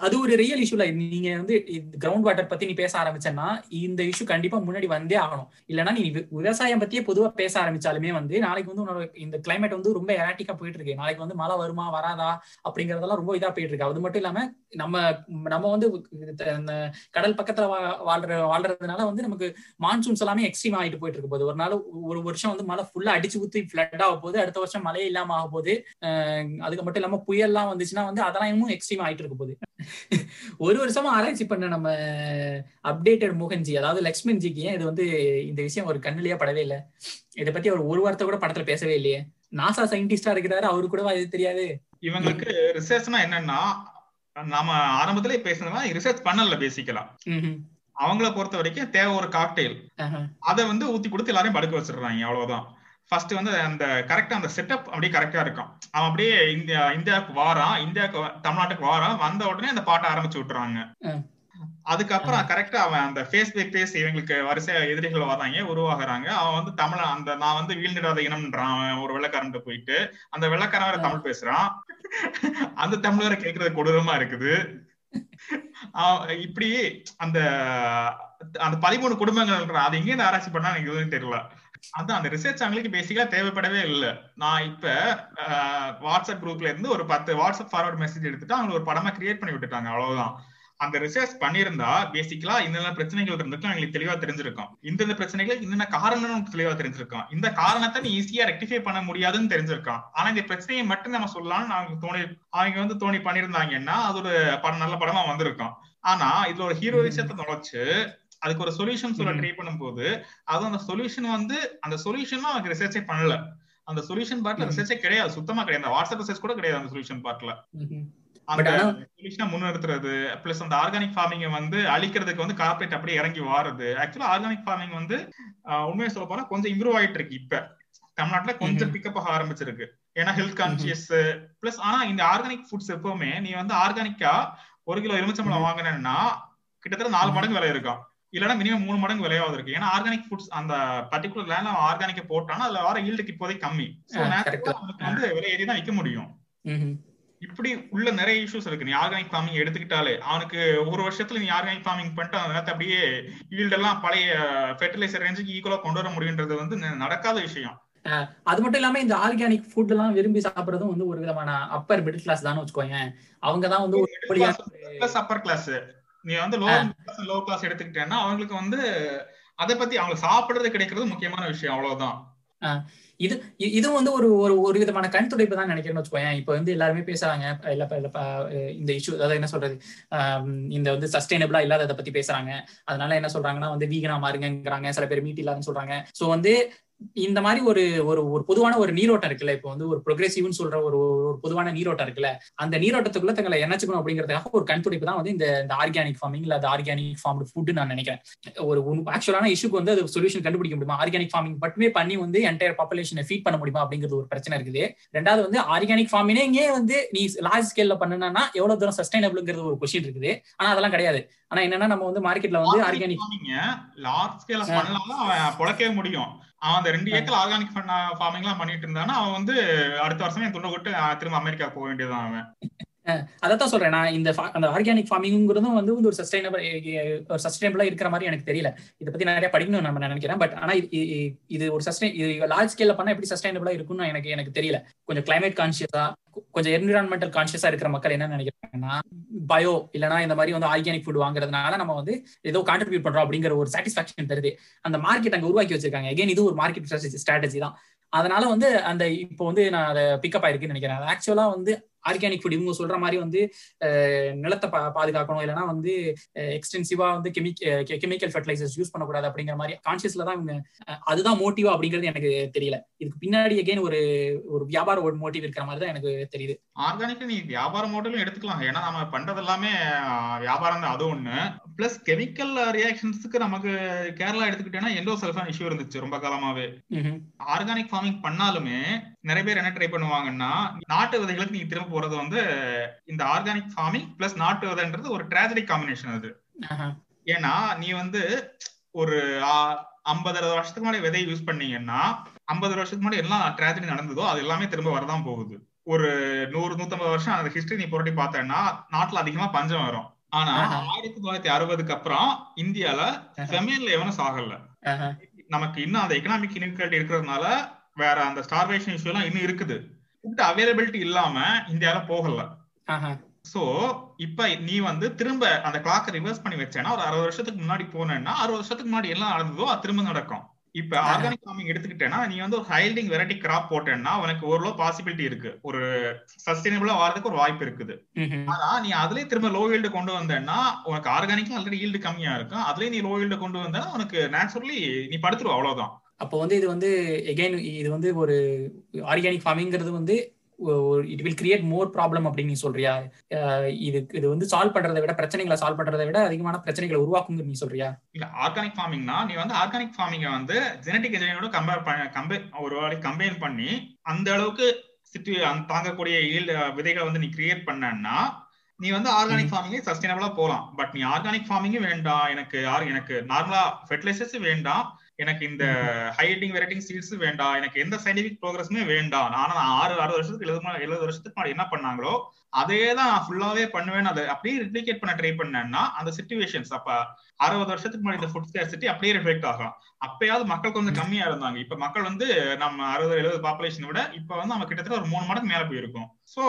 அது ஒரு ரியல் இஷ்யூல நீங்க வந்து கிரவுண்ட் வாட்டர் பத்தி நீ பேச ஆரம்பிச்சேன்னா இந்த இஷ்யூ கண்டிப்பா முன்னாடி வந்தே ஆகணும். இல்லைன்னா நீ விவசாயம் பத்தியே பொதுவா பேச ஆரம்பிச்சாலுமே வந்து நாளைக்கு வந்து உன்னோட இந்த கிளைமேட் வந்து ரொம்ப எராட்டிக்கா போயிட்டு இருக்கு. நாளைக்கு வந்து மழை வருமா வராதா அப்படிங்கறதெல்லாம் ரொம்ப இதா போயிட்டு இருக்கு. அது மட்டும் இல்லாம நம்ம நம்ம வந்து கடல் பக்கத்துல வாழ்ற வாழ்றதுனால வந்து நமக்கு மான்சூன்ஸ் எல்லாமே எக்ஸ்ட்ரீம் ஆகிட்டு போயிட்டு இருக்கு போது ஒரு நாள் ஒரு வருஷம் வந்து மழை ஃபுல்லா அடிச்சு ஊத்தி ஃபிளட் ஆக போகுது. அடுத்த வருஷம் மழையே இல்லாம ஆக போகுது. அதுக்கு மட்டும் இல்லாம புயல்லாம் வந்துச்சுன்னா வந்து அதெல்லாம் இன்னும் எக்ஸ்ட்ரீம் ஆயிட்டு இருக்க போகுது. ஒரு வருஷமா ஆராய்ச்சி பண்ண நம்ம அப்டேட்டட் மோகன்ஜி அதாவது லக்ஷ்மண் ஜிக்கு ஏன் இது வந்து இந்த விஷயம் ஒரு கண்ணுலயே படவே இல்லை? இதை பத்தி அவர் ஒரு வார்த்தை கூட படத்துல பேசவே இல்லையே. நாசா சயின்டிஸ்டா இருக்கிறாரு அவரு கூடவா இது தெரியாது? இவங்களுக்கு ரிசர்ச்னா என்னன்னா நாம ஆரம்பத்திலே பேசுனதா ரிசர்ச் பண்ணல பேசிக்கலா அவங்கள பொறுத்த வரைக்கும் தேவை ஒரு காக்டெயில் அதை வந்து ஊத்தி கொடுத்து எல்லாரையும் படுக்க வச்சிடுறாங்க அவ்வளவுதான். ஃபர்ஸ்ட் வந்து அந்த கரெக்டா அந்த செட்டப் அப்படியே கரெக்டா இருக்கும். அவன் அப்படியே இந்தியா இந்தியாவுக்கு வாரான் இந்தியாவுக்கு தமிழ்நாட்டுக்கு வாரான் வந்த உடனே அந்த பாட்டை ஆரம்பிச்சு விட்டுறாங்க. அதுக்கப்புறம் கரெக்டா அவன் அந்த ஃபேஸ் பை ஃபேஸ் இவங்களுக்கு வரிசையா எதிரிகள் வராங்க உருவாகுறாங்க. அவன் வந்து தமிழ அந்த நான் வந்து வீழ்ந்திடாத இனம்ன்றான் அவன் ஒரு வெள்ளக்காரன் போயிட்டு. அந்த வெள்ளக்காரன் வேற தமிழ் பேசுறான். அந்த தமிழ் வேற கேட்கறது கொடூரமா இருக்குது. இப்படி அந்த அந்த பதிமூணு குடும்பங்கள் அது எங்க ஆராய்ச்சி பண்ணா எனக்கு எதுவும் தெரியல. அதான் அந்த ரிசர்ச் அவங்களுக்கு பேசிக்கலா தேவைப்படவே இல்லை. நான் இப்ப வாட்ஸ்அப் குரூப்ல இருந்து ஒரு பத்து வாட்ஸ்அப் ஃபார்வர்ட் மெசேஜ் எடுத்துட்டு அவங்க ஒரு படமா கிரியேட் பண்ணி விட்டுட்டாங்க. அவ்வளவுதான். அந்த ரிசர்ச் பண்ணியிருந்தா பேசிக்கலா இந்த பிரச்சனைகள் இருந்துட்டு எங்களுக்கு தெளிவா தெரிஞ்சிருக்கும். இந்த பிரச்சனைகள் இந்த காரணம் தெளிவா தெரிஞ்சிருக்கும். இந்த காரணத்தை நீ ஈஸியா ரெக்டிஃபை பண்ண முடியாதுன்னு தெரிஞ்சிருக்கான் ஆனா இந்த பிரச்சனையை மட்டும் நம்ம சொல்லலாம்னு அவங்க தோணி அவங்க வந்து தோணி பண்ணிருந்தாங்கன்னா அது ஒரு படம் நல்ல படமா வந்திருக்கும். ஆனா இதுல ஒரு ஹீரோ விஷயத்த நுழைச்சு அதுக்கு ஒரு சொல்யூஷன் சொல்ல ட்ரை பண்ணும்போது அது அந்த சொல்யூஷன் வந்து அந்த சொல்யூஷன் அவனுக்கு ரிசர்ச்சே பண்ணல. அந்த சொல்யூஷன் பார்ட்ல ரிசர்ச்சே கிடையாது. சுத்தமா கிடையாது. வாட்ஸ்அப் ரிசர்ச் கூட கிடையாது அந்த சொல்யூஷன் பார்ட்ல முன்னிறுத்துறது பிளஸ் அந்த ஆர்கானிக் ஃபார்மிங் வந்து அழிக்கிறதுக்கு வந்து கார்பரேட் அப்படியே இறங்கி வாருது. ஆக்சுவலா ஆர்கானிக் ஃபார்மிங் வந்து உண்மையை சொல்ல போனா கொஞ்சம் இம்ப்ரூவ் ஆயிட்டு இருக்கு இப்ப. தமிழ்நாட்டுல கொஞ்சம் பிக்கப் ஆக ஆரம்பிச்சிருக்கு. ஏன்னா ஹெல்த் கான்சியஸ் பிளஸ் ஆனா இந்த ஆர்கானிக் ஃபுட்ஸ் எப்பவுமே நீ வந்து ஆர்கானிக்கா ஒரு கிலோ எலுமிச்சம்பழம் வாங்கினேன்னா கிட்டத்தட்ட நாலு மடங்கு விலை இருக்கும். இல்லைன்னா மினிமம் மூணு மடங்கு விலையாவது இருக்கு. ஏன்னா ஆர்கானிக் ஃபுட்ஸ் அந்த பர்டிகுலர் லேண்ட்ல ஆர்கானிக்க போட்டானா அதுல வர ஈல்டுக்கு இப்போதைக்கு கம்மி. வந்து விலை ஏறி தான் விற்க முடியும். இப்படி உள்ள நிறைய இஷ்யூஸ் இருக்கு. நீ ஆர்கானிக் ஃபார்மிங் எடுத்துக்கிட்டாலே அவனுக்கு ஒரு வருஷத்துல நீ ஆர்கானிக் ஃபார்மிங் பண்ணிட்டு அந்த நேரத்தை அப்படியே ஈல்டு எல்லாம் பழைய ஃபெர்டிலைசர் ரேஞ்சுக்கு ஈக்குவலா கொண்டு வர முடியுன்றது வந்து நடக்காத விஷயம். அது மட்டும் இல்லாம இந்த ஆர்கானிக் ஃபுட் எல்லாம் விரும்பி சாப்பிடுறதும் வந்து ஒரு விதமான அப்பர் மிடில் கிளாஸ் தான் வச்சுக்கோங்க அவங்க தான் வந்து அப்பர் கிளாஸ் நீ வந்து லோ கிளாஸ் லோ கிளாஸ் எடுத்துக்கிட்டேன்னா அவங்களுக்கு வந்து அதை பத்தி அவங்க சாப்பிடுறது கிடைக்கிறது முக்கியமான விஷயம் அவ்வளவுதான். இது இதுவும் வந்து ஒரு ஒரு ஒரு விதமான கண் துடைப்பு தான் நினைக்கிறேன்னு வச்சுக்கோயேன். இப்போ வந்து எல்லாருமே பேசுறாங்க. இல்ல இந்த இஷ்யூ அதாவது என்ன சொல்றது? இந்த வந்து சஸ்டைனபிளா இல்லாததை பத்தி பேசுறாங்க. அதனால என்ன சொல்றாங்கன்னா வந்து வீகனா மாறுங்கிறாங்க சில பேர் மீட் இல்லாதன்னு சொல்றாங்க. சோ வந்து இந்த மாதிரி ஒரு ஒரு ஒரு பொதுவான ஒரு நீரோட்டம் இருக்குல்ல இப்போ வந்து ஒரு ப்ரொக்ரெசிவ்னு சொல்ற ஒரு ஒரு பொதுவான நீரோட்டம் இருக்குல்ல அந்த நீரோட்டத்துக்குள்ள தங்களை என்னச்சுக்கணும் அப்படிங்கிறதுக்காக ஒரு கண் துடிப்பு தான் வந்து இந்த இந்த ஆர்கானிக் ஃபார்மிங் இல்ல அது ஆர்கானிக் ஃபார்ம்டு ஃபுட் நான் நினைக்கிறேன். ஒரு ஆக்சுவலான இஷ்யூக்கு வந்து அது சொல்யூஷன் கண்டுபிடிக்க முடியுமா? ஆர்கானிக் ஃபார்மிங் மட்டுமே பண்ணி வந்து என்டையர் பாப்புலேஷனை ஃபீட் பண்ண முடியுமா? அப்படிங்கிறது ஒரு பிரச்சனை இருக்குது. ரெண்டாவது வந்து ஆர்கானிக் ஃபார்மிங்கே இங்கே வந்து நீ லார்ஜ் ஸ்கேல்ல பண்ணனா எவ்வளவு தூரம் சஸ்டைனபிள்ங்கிறது ஒரு கொஸ்டின் இருக்குது. ஆனா அதெல்லாம் கிடையாது. ஆனா என்னன்னா நம்ம வந்து மார்க்கெட்ல வந்து ஆர்கானிக் லார்ஜ் ஸ்கேல பண்ணலாம் அவன் பொழக்கவே முடியும். அவன் அந்த ரெண்டு ஏக்கர் ஆர்கானிக் ஃபார்மிங் எல்லாம் பண்ணிட்டு இருந்தானா அவன் வந்து அடுத்த வருஷமே துண்டை விட்டு திரும்ப அமெரிக்கா போக வேண்டியதான் அவன். அதான் சொல்றேன். நான் இந்த அந்த ஆர்கானிக் ஃபார்மிங்கிறதும் வந்து ஒரு சஸ்டைனபிள் ஒரு சஸ்டைனபிளா இருக்கிற மாதிரி எனக்கு தெரியல. இதை பத்தி நிறைய படிக்கணும் நம்ம நினைக்கிறேன். பட் ஆனா இது ஒரு சஸ்டை இது லார்ஜ் ஸ்கேல்ல பண்ணா எப்படி சஸ்டைனபிளா இருக்கும்னு எனக்கு எனக்கு தெரியல. கொஞ்சம் கிளைமேட் கான்சியஸா கொஞ்சம் என்விரான்மெண்டல் கான்சியஸா இருக்கிற மக்கள் என்ன நினைக்கிறாங்கன்னா பயோ இல்லைன்னா இந்த மாதிரி வந்து ஆர்கானிக் ஃபுட் வாங்குறதுனால நம்ம வந்து ஏதோ கான்ட்ரிபியூட் பண்றோம் அப்படிங்கிற ஒரு சாட்டிஸ்பாக்சன் தருது. அந்த மார்க்கெட் அங்க உருவாக்கி வச்சிருக்காங்க. அகைன் இது ஒரு மார்க்கெட் ஸ்ட்ராட்டஜி தான். அதனால வந்து அந்த இப்போ வந்து நான் அதை பிக்கப் ஆயிருக்குன்னு நினைக்கிறேன். ஆக்சுவலா வந்து ஆர்கானிக் ஃபுட் இவங்க சொல்ற மாதிரி வந்து நிலத்தை பா பாதுகாக்கணும். இல்லைன்னா வந்து எக்ஸ்டென்சிவா வந்து கெமிக்கல் ஃபர்டிலைசர்ஸ் யூஸ் பண்ணக்கூடாது அப்படிங்கிற மாதிரி கான்சியஸ்ல தான் இவங்க அதுதான் மோட்டிவா அப்படிங்கிறது எனக்கு தெரியல. இதுக்கு பின்னாடி எகைன் ஒரு ஒரு வியாபார ஒரு மோட்டிவ் இருக்கிற மாதிரி தான் எனக்கு தெரியுது. ஆர்கானிக் நீ வியாபார மோட்டிலும் எடுத்துக்கலாம். ஏன்னா நம்ம பண்றது எல்லாமே வியாபாரம் தான். அது ஒண்ணு. பிளஸ் கெமிக்கல் ரியாக்ஷன்ஸுக்கு நமக்கு கேரளா எடுத்துக்கிட்டேன்னா எண்டோ சல்ஃபான் இஷ்யூ இருந்துச்சு ரொம்ப காலமாவே. ஆர்கானிக் ஃபார்மிங் பண்ணாலுமே நிறைய பேர் என்ன ட்ரை பண்ணுவாங்கன்னா நாட்டு விதைகளுக்கு நீங்க திரும்ப போறது வந்து இந்த ஆர்கானிக் ஃபார்மிங் பிளஸ் நாட்டு விதைன்றது ஒரு டிராஜடிக் காம்பினேஷன் அது. ஏன்னா நீ வந்து ஒரு ஐம்பது அறுபது வருஷத்துக்கு முன்னாடி விதை யூஸ் பண்ணீங்கன்னா ஐம்பது வருஷத்துக்கு முன்னாடி எல்லாம் டிராஜடி நடந்ததோ அது எல்லாமே திரும்ப வரதான் போகுது. ஒரு நூறு நூத்தம்பது வருஷம் அந்த ஹிஸ்டரி நீ புரட்டி பார்த்தேன்னா நாட்டுல அதிகமா பஞ்சம் வரும். ஆனா ஆயிரத்தி தொள்ளாயிரத்தி அறுபதுக்கு அப்புறம் இந்தியால ஃபெமின்ல எவனும் சாகல. நமக்கு இன்னும் அந்த எக்கனாமிக் இன்இக்வாலிட்டி இருக்கிறதுனால வேற அந்த ஸ்டார்வேஷன் இஷ்யூ எல்லாம் இன்னும் இருக்குது. ஃபுட் அவைலபிலிட்டி இல்லாம இந்தியால போகல. சோ இப்ப நீ வந்து திரும்ப அந்த கிளாக் ரிவர்ஸ் பண்ணி வச்சேன்னா ஒரு அறுபது வருஷத்துக்கு முன்னாடி போனேன்னா அறுபது வருஷத்துக்கு முன்னாடி எல்லாம் நடந்ததோ அது திரும்ப நடக்கும். இப்ப ஆர்கானிக் ஃபார்மிங் எடுத்துக்கிட்டேன்னா நீ வந்து ஒரு ஹைல்டிங் வெரைட்டி கிராப் போட்டேன்னா உனக்கு ஓரளவு பாசிபிலிட்டி இருக்கு. ஒரு சஸ்டைனபிளா வரதுக்கு ஒரு வாய்ப்பு இருக்குது. ஆனா நீ அதுலயே திரும்ப லோ ஈல்டு கொண்டு வந்தேன்னா உனக்கு ஆர்கானிக் ஆல்ரெடி ஈல்டு கம்மியா இருக்கும். அதுலயே நீ லோ ஈல்டு கொண்டு வந்தேன்னா உனக்கு நேச்சுரலி நீ படுத்துருவ அவ்வளவுதான். அப்போ வந்து இது வந்து எகைன் இது வந்து ஒரு ஆர்கானிக் ஃபார்மிங்கிறது வந்து it will create more problem அப்படின்னு நீ சொல்றியா? இது இது வந்து சால்வ் பண்றதை விட பிரச்சனைகளை சால்வ் பண்றதை விட அதிகமான பிரச்சனைகளை உருவாக்குங்க நீ சொல்றியா? இல்ல ஆர்கானிக் ஃபார்மிங்னா நீ வந்து ஆர்கானிக் ஃபார்மிங்க வந்து ஜெனடிக் எஜனியோட கம்பேர் பண்ண கம்பே ஒரு வேலை கம்பைன் பண்ணி அந்த அளவுக்கு சிட்டு தாங்கக்கூடிய விதைகளை வந்து நீ கிரியேட் பண்ணனா நீ வந்து ஆர்கானிக் ஃபார்மிங்கே சஸ்டைனபிளா போகலாம். பட் நீ ஆர்கானிக் ஃபார்மிங்கே வேண்டாம். எனக்கு எனக்கு நார்மலா ஃபெர்டிலைசர்ஸ் வேண்டாம். எனக்கு இந்த ஹைட்டிங் வெரைட்டிங் சீட்ஸ் வேண்டாம். எனக்கு எந்த சயின்டிபிக் ப்ரோக்ரஸுமே வேண்டாம். ஆனா நான் ஆறு அறுபது வருஷத்துக்கு எழுபது எழுபது வருஷத்துக்கு முன்னாடி என்ன பண்ணாங்களோ அதே தான் ஃபுல்லாவே பண்ணுவேன் அதை அப்படியே ரிப்ளிகேட் பண்ண ட்ரை பண்ணேன்னா அந்த சுச்சுவேஷன்ஸ் அப்ப அறுபது வருஷத்துக்கு முன்னாடி இந்த ஃபுட் ஸ்கேர்சிட்டி அப்படியே ரிஃப்ளெக்ட் ஆகும் அப்பயாவது மக்கள் கொஞ்சம் கம்மியா இருந்தாங்க. இப்ப மக்கள் வந்து நம்ம அறுபது எழுபது பாப்புலேஷன் விட இப்ப வந்து நம்ம கிட்டத்தட்ட ஒரு மூணு மடங்கு மேல போயிருக்கும். சோ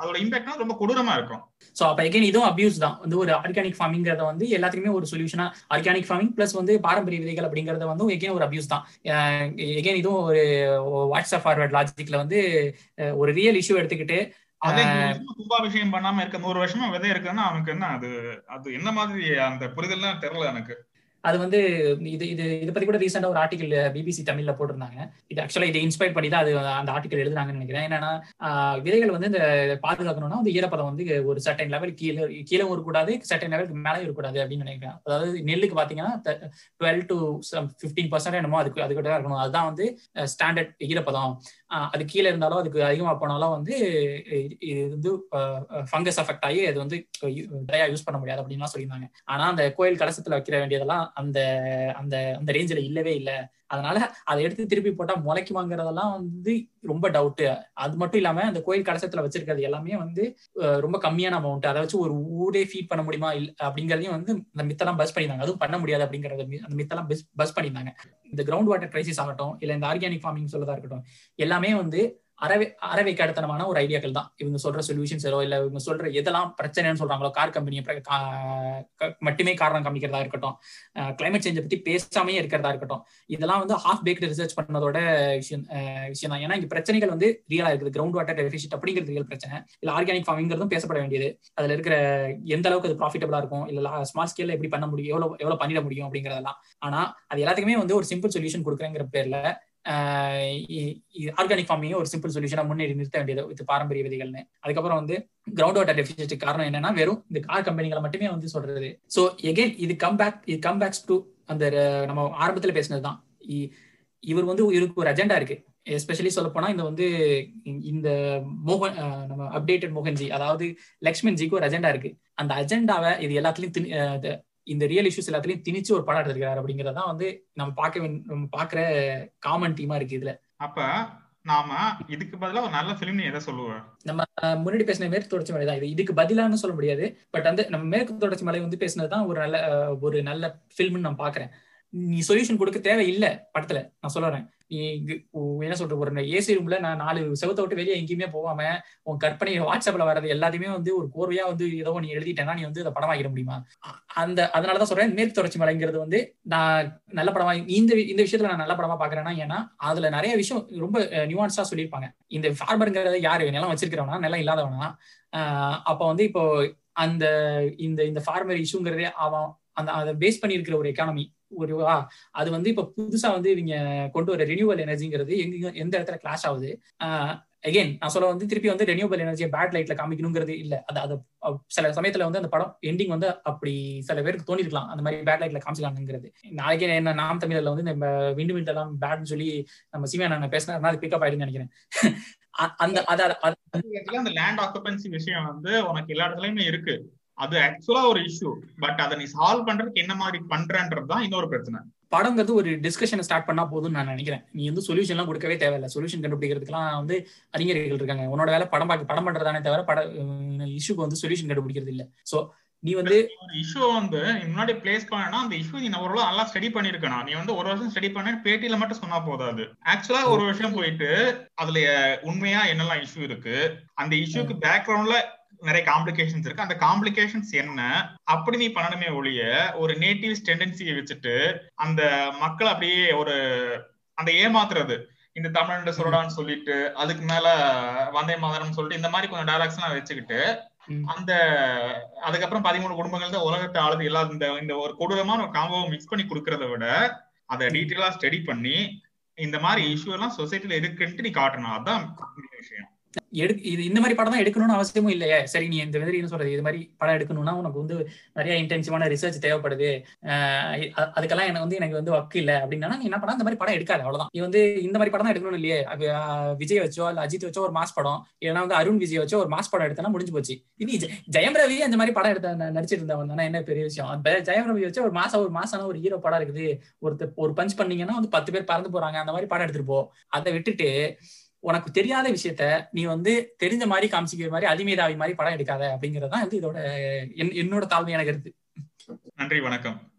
அதோட இம்பாக்ட் ரொம்ப கொடூரமா இருக்கும். சோ அப்ப எகைன் இதுவும் அபியூஸ் தான். வந்து ஒரு ஆர்கானிக் ஃபார்மிங்கிறத வந்து எல்லாத்துக்குமே ஒரு சொல்யூஷனா ஆர்கானிக் ஃபார்மிங் பிளஸ் வந்து பாரம்பரிய விதைகள் அப்படிங்கறத வந்து எகைன் ஒரு அபியூஸ் தான். எகைன் இதுவும் ஒரு வாட்ஸ்அப் ஃபார்வர்ட் லாஜிக்ல வந்து ஒரு ரியல் இஷ்யூ எடுத்துக்கிட்டு அதே கும்பாபிஷேகம் பண்ணாம இருக்க நூறு வருஷமா விதை இருக்குன்னா அவனுக்கு என்ன அது அது என்ன மாதிரி அந்த புரிதல்லாம் தெரியல எனக்கு. அது வந்து இது இது இதை பத்தி கூட ரீசெண்டா ஒரு ஆர்டிகல் பிபிசி தமிழ்ல போட்டிருந்தாங்க. இது ஆக்சுவலா இதை இன்ஸ்பயர் பண்ணி தான் அது அந்த ஆர்டிகல் எழுதுனாங்கன்னு நினைக்கிறேன். என்னன்னா விதைகள் வந்து இந்த பாதுகாக்கணும்னா வந்து ஈரப்பதம் வந்து ஒரு சர்டன் லெவல் கீழே கீழே இருக்கக்கூடாது சர்டன் லெவலுக்கு மேலே இருக்கக்கூடாது அப்படின்னு நினைக்கிறேன். அதாவது நெல்லுக்கு பாத்தீங்கன்னா டுவெல் டு ஃபிஃப்டீன் பர்சன்ட் என்னமோ அதுக்கு அதுக்கிட்ட இருக்கணும். அதுதான் வந்து ஸ்டாண்டர்ட் ஈரப்பதம். அது கீழே இருந்தாலும் அதுக்கு அதிகமாக போனாலும் வந்து இது வந்து ஃபங்கஸ் அஃபெக்ட் ஆகி அது வந்து ட்ரையா யூஸ் பண்ண முடியாது அப்படின்லாம் சொல்லியிருந்தாங்க. ஆனா அந்த கோயில் கலசத்துல வைக்கிற வேண்டியதெல்லாம் அந்த அந்த அந்த ரேஞ்சில் இல்லவே இல்லை. அதனால அதை எடுத்து திருப்பி போட்டா முளைக்குமாங்கிறதெல்லாம் வந்து ரொம்ப டவுட்டு அது மட்டும் இல்லாம அந்த கோயில் கலசத்துல வச்சிருக்கிறது எல்லாமே வந்து ரொம்ப கம்மியான அமௌண்ட் அதை வச்சு ஒரு ஊரே ஃபீட் பண்ண முடியுமா இல்ல அப்படிங்கறதையும் வந்து அந்த மித்தெல்லாம் பஸ் பண்ணியிருந்தாங்க. அதுவும் பண்ண முடியாது அப்படிங்கறத அந்த மித்தெல்லாம் பஸ் பஸ் பண்ணியிருந்தாங்க. இந்த கிரவுண்ட் வாட்டர் கிரைசிஸ் ஆகட்டும் இல்ல இந்த ஆர்கானிக் ஃபார்மிங் சொல்லதா இருக்கட்டும் எல்லாமே வந்து அறவை அறவை கடத்தனமான ஒரு ஐடியாக்கள் தான். இவங்க சொல்ற சொல்யூஷன்ஸோ இல்ல இவங்க சொல்ற எதெல்லாம் பிரச்சனைன்னு சொல்றாங்களோ கார் கம்பெனியை மட்டுமே காரணம் காமிக்கிறதா இருக்கட்டும். கிளைமேட் சேஞ்சை பத்தி பேசாமே இருக்கிறதா இருக்கட்டும். இதெல்லாம் வந்து ஹாஃப் பேக்டு ரிசர்ச் பண்ணதோட விஷயம் விஷயம் தான். ஏன்னா இங்க பிரச்சனைகள் வந்து ரியலா இருக்குது. கிரவுண்ட் வாட்டர் டெபிசிட் அப்படிங்கிறது ரியல் பிரச்சனை. இல்ல ஆர்கானிக் ஃபார்மிங்கிறதும் பேசப்பட வேண்டியது. அதுல இருக்கிற எந்த அளவுக்கு அது ப்ராஃபிட்டபிளா இருக்கும் இல்ல ஸ்மால் ஸ்கேல்ல எப்படி பண்ண முடியும் எவ்வளவு எவ்வளவு பண்ணிட முடியும் அப்படிங்கறதெல்லாம். ஆனா அது எல்லாத்துக்குமே வந்து ஒரு சிம்பிள் சொல்யூஷன் கொடுக்குறேங்கிற பேர்ல ஆர்கானிக் ஃபார்மிங் ஒரு சிம்பிள் சொல்யூஷனா முன்னேறி நிறுத்த வேண்டியது பாரம்பரிய விதிகள்னு. அதுக்கப்புறம் வந்து கிரவுண்ட் வாட்டர் டெபிசிட் காரணம் என்னன்னா வெறும் இந்த கார் கம்பெனிகளை மட்டுமே வந்து சொல்றது. ஸோ எகைன் இது கம் பேக் இது கம் பேக்ஸ் டு அந்த நம்ம ஆரம்பத்துல பேசினதுதான் இவர் வந்து இவருக்கு ஒரு அஜெண்டா இருக்கு. எஸ்பெஷலி சொல்ல போனா இந்த வந்து இந்த மோகன் நம்ம அப்டேட்டட் மோகன்ஜி அதாவது லக்ஷ்மண்ஜிக்கு ஒரு அஜெண்டா இருக்கு. அந்த அஜெண்டாவை இது எல்லாத்துலயும் இந்த ரியல் இஷ்யூஸ் எல்லாத்துலயும் திணிச்சு ஒரு படம் எடுத்திருக்காரு அப்படிங்கறதான் வந்து நம்ம பார்க்க நம்ம பாக்குற காமன் டீமா இருக்கு இதுல. அப்ப நாம இதுக்கு பதிலா ஒரு நல்ல பிலிம் நீ எதை சொல்லுவ? நம்ம முன்னாடி பேசின மேற்கு தொடர்ச்சி மலை தான். இது இதுக்கு பதிலான்னு சொல்ல முடியாது. பட் வந்து நம்ம மேற்கு தொடர்ச்சி மலை வந்து பேசினதுதான் ஒரு நல்ல ஒரு நல்ல பிலிம்னு நான் பாக்குறேன் நீ சொல்யூஷன் கொடுக்க தேவை இல்ல படத்துல. நான் சொல்றேன். நீ என்ன சொல்ற ஒரு ஏசி ரூம்ல நான் நாலு செவத்தை விட்டு வெளியே எங்கேயுமே போகாம உன் கற்பனை வாட்ஸ்அப்ல வர்றது எல்லாத்தையுமே வந்து ஒரு கோர்வையா வந்து ஏதோ நீ எழுதிட்டேன்னா நீ வந்து அதை படமாக்கிட முடியுமா? அந்த அதனாலதான் சொல்றேன் மேற்கு தொடர்ச்சி மலைங்கிறது வந்து நான் நல்ல படமா இந்த இந்த விஷயத்துல நான் நல்ல படமா பாக்குறேன்னா ஏன்னா அதுல நிறைய விஷயம் ரொம்ப நியூவான்ஸா சொல்லியிருப்பாங்க. இந்த ஃபார்மருங்கிறத யாரு நிலம் வச்சிருக்கிறவனா நிலம் இல்லாதவனா? அப்ப வந்து இப்போ அந்த இந்த இந்த ஃபார்மர் இஷ்யூங்கிறதே அவன் அந்த அதை பேஸ் பண்ணி இருக்கிற ஒரு எக்கானமி ஒரு அது வந்து இப்ப புதுசா வந்து இவங்க கொண்டு வர ரெனியூவல் எனர்ஜிங்கிறது எங்க எந்த இடத்துல கிளாஷ் ஆகுது? அகைன் நான் சொல்ல வந்து திருப்பி வந்து ரெனியூவல் எனர்ஜியை பேட் லைட்ல காமிக்கணுங்கிறது இல்ல. அது அது சில சமயத்துல வந்து அந்த படம் எண்டிங் வந்து அப்படி சில பேருக்கு தோணிருக்கலாம். அந்த மாதிரி பேட் லைட்ல காமிச்சிக்கலாங்கிறது நாளைக்கு என்ன நாம் தமிழ்ல வந்து நம்ம விண்டு விண்டு எல்லாம் பேட்னு சொல்லி நம்ம சிவா நான் பேசினா அது பிக்கப் ஆயிடுன்னு நினைக்கிறேன். அந்த அந்த லேண்ட் ஆக்குபென்சி விஷயம் வந்து உனக்கு எல்லா இடத்துலயுமே இருக்கு. அது ஆக்சுவலா ஒரு இஷ்யூ பட் அதை நீ சால்வ் பண்றதுக்கு என்ன மாதிரி பண்றன்றது தான் இன்னொரு பிரச்சனை. படங்கிறது ஒரு டிஸ்கஷனை ஸ்டார்ட் பண்ணா போதும்னு நான் நினைக்கிறேன். நீ வந்து சொல்யூஷன் எல்லாம் கொடுக்கவே தேவையில்ல. சொல்யூஷன் கண்டுபிடிக்கிறதுக்குலாம் வந்து அறிஞர்கள் இருக்காங்க. உன்னோட வேலை படம் பார்க்க படம் பண்றதானே தவிர பட இஷ்யூக்கு வந்து சொல்யூஷன் கண்டுபிடிக்கிறது இல்ல. சோ நீ வந்து ஒரு இஷ்யூ வந்து முன்னாடி பிளேஸ் பண்ணனா அந்த இஷ்யூ நீ ஓரளவு நல்லா ஸ்டடி பண்ணிருக்கணும் நீ வந்து ஒரு வருஷம் ஸ்டடி பண்ண பேட்டியில மட்டும் சொன்னா போதாது. ஆக்சுவலா ஒரு விஷயம் போயிட்டு அதுல உண்மையா என்னெல்லாம் இஷ்யூ இருக்கு? அந்த இஷ்யூக்கு பேக்ரவுண்ட்ல நிறைய காம்ப்ளிகேஷன்ஸ் இருக்கு. அந்த காம்ப்ளிகேஷன்ஸ் என்ன? அப்படி நீ பண்ணணுமே ஒழிய ஒரு நேட்டிவ்ஸ் டெண்டன்சியை வச்சுட்டு அந்த மக்களை அப்படியே ஒரு அந்த ஏமாத்துறது. இந்த தமிழ் சொல்லடான்னு சொல்லிட்டு அதுக்கு மேல வந்தே மாதரம் சொல்லிட்டு இந்த மாதிரி கொஞ்சம் டைலாக்ஸ் எல்லாம் வச்சுக்கிட்டு அந்த அதுக்கப்புறம் பதிமூணு குடும்பங்கள் தான் உலகத்தை ஆளுது. இல்லாத இந்த இந்த ஒரு கொடூரமான ஒரு காம்போவை மிக்ஸ் பண்ணி கொடுக்கறத விட அதை டீட்டெயிலா ஸ்டடி பண்ணி இந்த மாதிரி இஷ்யூ எல்லாம் சொசைட்டில இருக்குன்ட்டு நீ காட்டணும். அதுதான் விஷயம். எடு இது இந்த மாதிரி படம் தான் எடுக்கணும்னு அவசியமும் இல்லையே. சரி நீ இந்த மாதிரி என்ன சொல்றது? இது மாதிரி படம் எடுக்கணும்னா உனக்கு வந்து நிறைய இன்டென்சிவான ரிசர்ச் தேவைப்படுது. அதுக்கெல்லாம் எனக்கு வந்து எனக்கு வந்து ஒர்க் இல்ல அப்படின்னா நீ என்ன பண்ணா இந்த மாதிரி படம் எடுக்காது அவ்வளவுதான். நீ வந்து இந்த மாதிரி படம் தான் எடுக்கணும் இல்லையே. விஜய் வச்சோ இல்ல அஜித் வச்சோ ஒரு மாஸ் படம் இல்லைன்னா வந்து அருண் விஜய் வச்சோ ஒரு மாஸ் படம் எடுத்தனா முடிஞ்சு போச்சு. இனி ஜெயம் ரவி அந்த மாதிரி படம் எடுத்த நடிச்சிட்டு இருந்தவன் தானே என்ன பெரிய விஷயம். ஜெயம் ரவி வச்சு ஒரு மாசம் ஒரு மாசான ஒரு ஹீரோ படம் இருக்குது. ஒருத்தர் ஒரு பஞ்ச் பண்ணீங்கன்னா வந்து பத்து பேர் பறந்து போறாங்க. அந்த மாதிரி படம் எடுத்துட்டு போ. அதை விட்டுட்டு உனக்கு தெரியாத விஷயத்த நீ வந்து தெரிஞ்ச மாதிரி காமிச்சிக்கிற மாதிரி அதிமேதாவி மாதிரி படம் எடுக்காத அப்படிங்கறதான் வந்து இதோட என்னோட தாழ்மையான கருத்து நன்றி வணக்கம்.